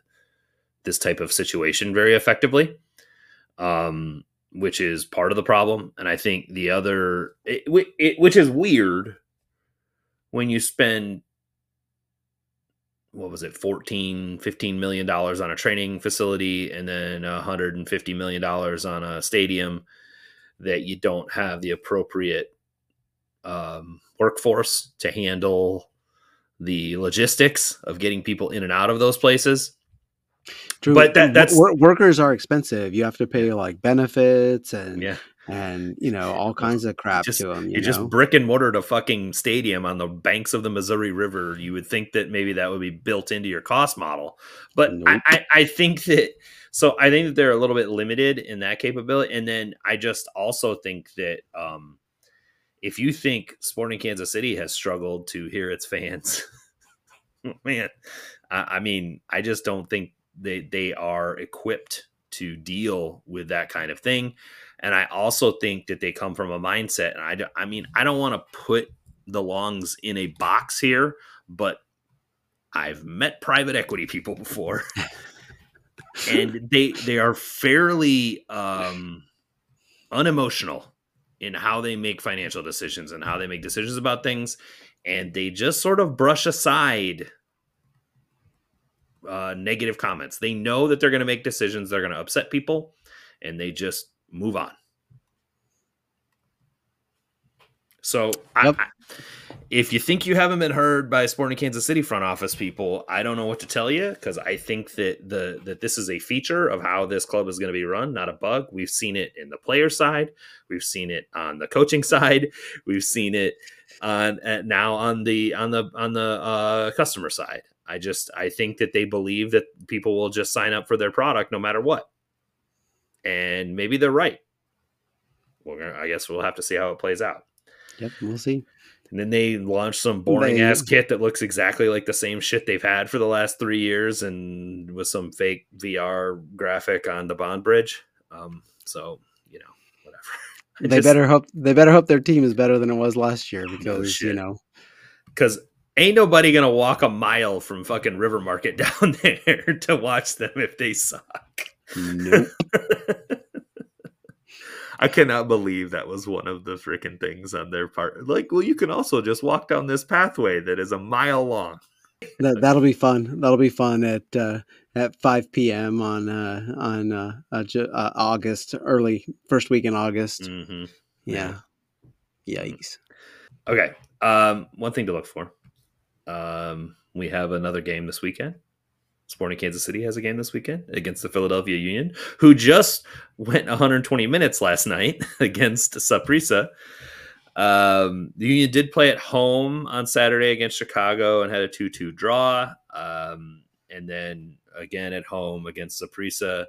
this type of situation very effectively. Um, which is part of the problem. And I think the other, it, it, which is weird when you spend, what was it, 14, 15 million dollars on a training facility and then 150 million dollars on a stadium that you don't have the appropriate um, workforce to handle the logistics of getting people in and out of those places. True. But that- that's- Wor- workers are expensive. You have to pay like benefits and Yeah. and you know all kinds of crap just- to them. You, You, just brick and mortar a fucking stadium on the banks of the Missouri River. You would think that maybe that would be built into your cost model, but Nope. I, I, I think that so I think that they're a little bit limited in that capability, and then I just also think that um, if you think Sporting Kansas City has struggled to hear its fans, man, I, I mean, I just don't think they they are equipped to deal with that kind of thing. And I also think that they come from a mindset. And I, don't- I mean, I don't want to put the Longs in a box here, but I've met private equity people before, and they they are fairly um, unemotional in how they make financial decisions and how they make decisions about things, and they just sort of brush aside uh, negative comments. They know that they're going to make decisions that are going to upset people, and they just move on. So, Yep. I, I, if you think you haven't been heard by Sporting Kansas City front office people, I don't know what to tell you because I think that the that this is a feature of how this club is going to be run, not a bug. We've seen it in the player side, we've seen it on the coaching side, we've seen it on uh, now on the on the on the uh, customer side. I just I think that they believe that people will just sign up for their product no matter what, and maybe they're right. Well, I guess we'll have to see how it plays out. Yep, we'll see. And then they launched some boring ass kit that looks exactly like the same shit they've had for the last three years, and with some fake VR graphic on the Bond Bridge. Um, so you know, whatever. they just, better hope they better hope their team is better than it was last year because no you know, because ain't nobody gonna walk a mile from fucking River Market down there to watch them if they suck. Nope. I cannot believe that was one of the freaking things on their part. Like, well, you can also just walk down this pathway that is a mile long. that that'll be fun. That'll be fun at uh, at 5 p.m. on uh, on uh, uh, uh, August, early first week in August. Mm-hmm. Yeah. yeah. Yikes. Okay. Um, one thing to look for. Um, we have another game this weekend. Sporting Kansas City has a game this weekend against the Philadelphia Union, who just went 120 minutes last night against Saprissa. Um, the Union did play at home on Saturday against Chicago and had a 2 2 draw. Um, and then again at home against Saprissa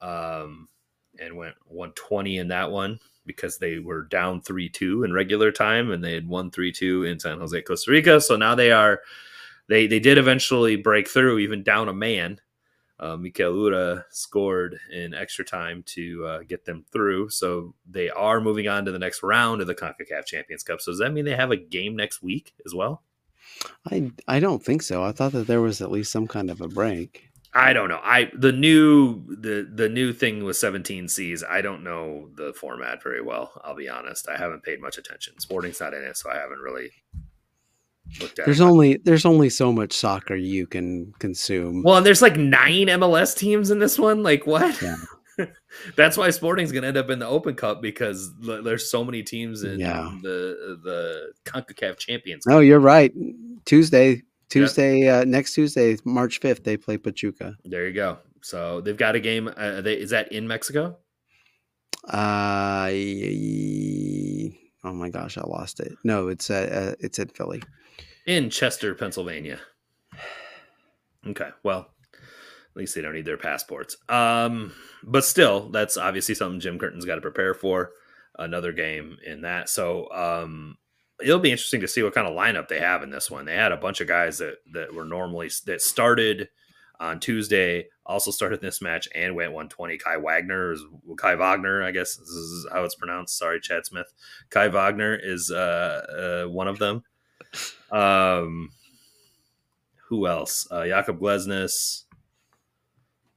um, and went 120 in that one because they were down 3 2 in regular time and they had won 3 2 in San Jose, Costa Rica. So now they are they they did eventually break through, even down a man. Uh, Mikael Uhre scored in extra time to uh, get them through. So they are moving on to the next round of the CONCACAF Champions Cup. So does that mean they have a game next week as well? I I don't think so. I thought that there was at least some kind of a break. I don't know. I the new the the new thing with 17 Cs. I don't know the format very well. I'll be honest. I haven't paid much attention. Sporting's not in it, so I haven't really looked at. there's only there's only so much soccer you can consume. Well, and there's like nine MLS teams in this one. Like what? Yeah. That's why Sporting's going to end up in the Open Cup because there's so many teams in yeah. the the Concacaf Champions. No, you're right. Tuesday, Tuesday, yep. uh, next Tuesday, March 5th, they play Pachuca. There you go. So they've got a game. Uh, they, is that in Mexico? Uh, oh my gosh, I lost it. No, it's uh, uh it's in Philly in Chester, Pennsylvania. Okay, well, at least they don't need their passports. Um, but still, that's obviously something Jim Curtin's got to prepare for. Another game in that, so um, it'll be interesting to see what kind of lineup they have in this one. They had a bunch of guys that that were normally that started on Tuesday, also started this match and went 120. Kai Wagner is Kai Wagner, I guess this is how it's pronounced. Sorry, Chad Smith. Kai Wagner is uh, uh, one of them. Um, who else? Uh, Jakob Glesnes.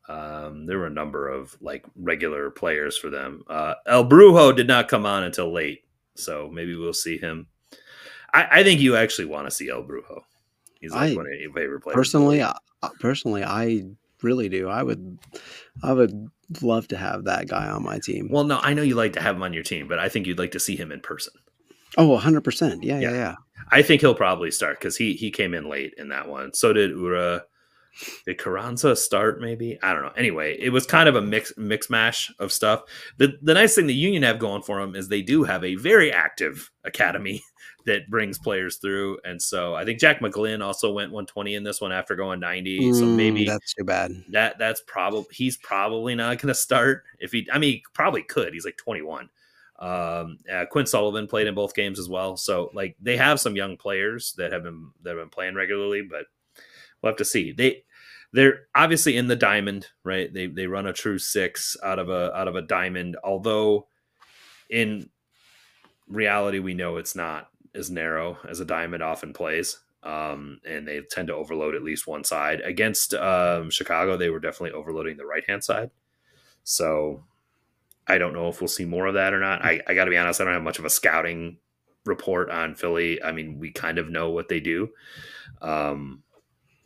Um, there were a number of like regular players for them. Uh, El Brujo did not come on until late, so maybe we'll see him. I, I think you actually want to see El Brujo. He's like I, one of your favorite players. Personally, I, personally, I really do. I would, I would love to have that guy on my team. Well, no, I know you like to have him on your team, but I think you'd like to see him in person. Oh, 100%. Yeah, yeah, yeah. yeah. I think he'll probably start because he he came in late in that one. So did Uhre. Did Carranza start? Maybe I don't know. Anyway, it was kind of a mix mix mash of stuff. The the nice thing the Union have going for them is they do have a very active academy that brings players through, and so I think Jack McGlynn also went 120 in this one after going 90. Mm, so maybe that's too bad. That that's probably he's probably not going to start if he. I mean, he probably could. He's like 21. Um, uh, Quinn Sullivan played in both games as well. So like they have some young players that have been that have been playing regularly, but we'll have to see. They they're obviously in the diamond, right? They they run a true six out of a out of a diamond, although in reality we know it's not as narrow as a diamond often plays. Um, and they tend to overload at least one side. Against um, Chicago, they were definitely overloading the right hand side. So I don't know if we'll see more of that or not. I, I got to be honest, I don't have much of a scouting report on Philly. I mean, we kind of know what they do. Um,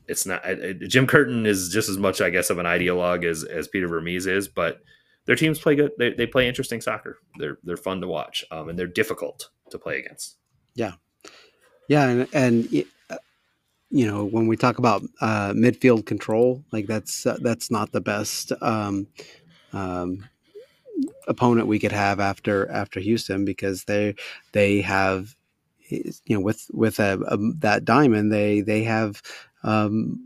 it's not I, Jim Curtin is just as much, I guess, of an ideologue as as Peter Vermes is, but their teams play good. They, they play interesting soccer. They're they're fun to watch, um, and they're difficult to play against. Yeah. Yeah, and, and uh, you know when we talk about uh, midfield control, like that's uh, that's not the best um, um, opponent we could have after after Houston because they they have you know with with a, a that diamond they they have um,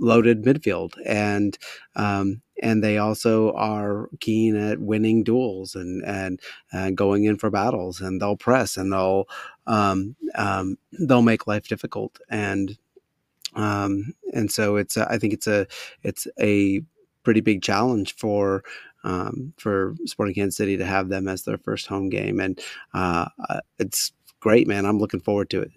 loaded midfield. And um, and they also are keen at winning duels and and, and going in for battles. And they'll press and they'll um, um they'll make life difficult. And um, and so it's a, I think it's a it's a pretty big challenge for um, for Sporting Kansas City to have them as their first home game. And uh, uh it's great man. I'm looking forward to it.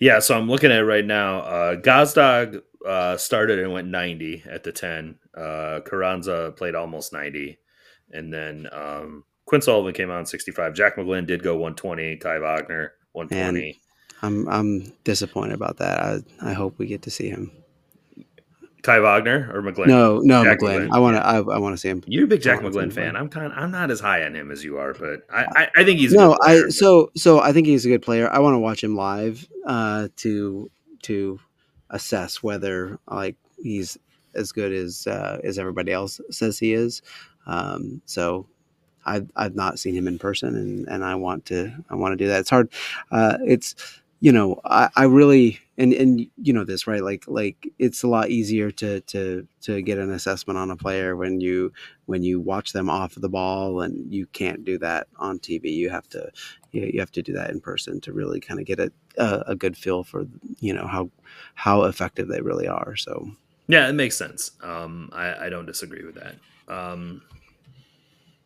Yeah, so I'm looking at it right now. Uh, Gazdag uh, started and went 90 at the 10. Uh, Carranza played almost 90. And then um, Quinn Sullivan came on 65. Jack McGlynn did go 120. Kai Wagner 120. And I'm I'm disappointed about that. I I hope we get to see him. Kai Wagner or McGlynn? No, no, Jack McGlynn. McGlynn. I want to. I, I want to see him. You're a big Jack McGlynn fan. I'm kind. Of, I'm not as high on him as you are, but I, I, I think he's no. I so so I think he's a good player. I want to watch him live uh, to to assess whether like he's as good as uh, as everybody else says he is. Um, so I've I've not seen him in person, and and I want to I want to do that. It's hard. Uh, it's you know, I, I really and and you know this right? Like like it's a lot easier to to to get an assessment on a player when you when you watch them off the ball and you can't do that on TV you have to you, have to do that in person to really kind of get a, a, a good feel for you know how how effective they really are so. Yeah it makes sense. Um I, I don't disagree with that. Um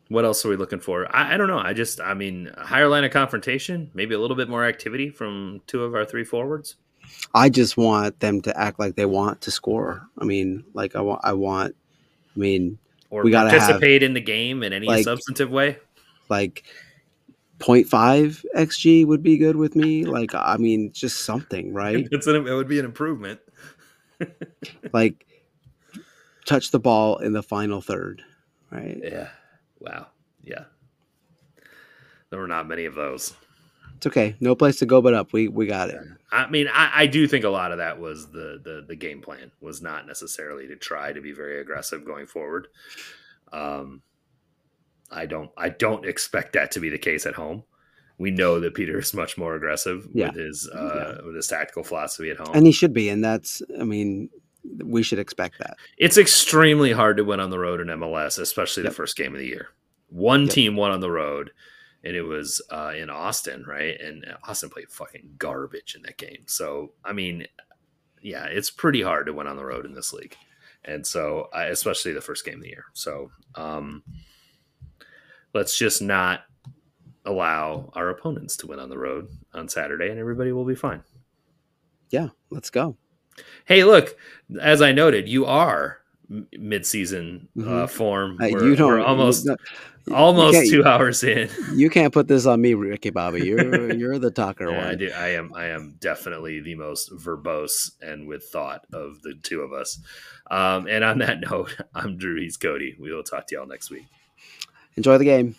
what else are we looking for? I, I, don't know. I just, I mean, higher line of confrontation, maybe a little bit more activity from two of our three forwards. I just want them to act like they want to score. I mean, like I want, I want, I mean, or we got to participate have, in the game in any like, substantive way. Like 0.5 xg would be good with me. Like, I mean, just something, right? it's an, it would be an improvement. like, touch the ball in the final third, right? Yeah. Wow. Yeah. There were not many of those. It's okay. No place to go but up. We we got it. I mean, I, I do think a lot of that was the, the the game plan was not necessarily to try to be very aggressive going forward. Um, I don't I don't expect that to be the case at home. We know that Peter is much more aggressive yeah. with his uh, yeah. with his tactical philosophy at home, and he should be. And that's I mean, we should expect that. It's extremely hard to win on the road in MLS, especially yep. the first game of the year. One yep. team won on the road, and it was uh, in Austin, right? And Austin played fucking garbage in that game. So, I mean, yeah, it's pretty hard to win on the road in this league, and so uh, especially the first game of the year. So, um, let's just not allow our opponents to win on the road on Saturday, and everybody will be fine. Yeah, let's go. Hey, look, as I noted, you are mid-season uh, mm-hmm. uh, form. Uh, you don't we're almost almost two hours in. You can't put this on me, Ricky Bobby. You're you're the talker yeah, one. I do. I am. I am definitely the most verbose and with thought of the two of us. Um, and on that note, I'm Drew. He's Cody. We will talk to y'all next week. Enjoy the game.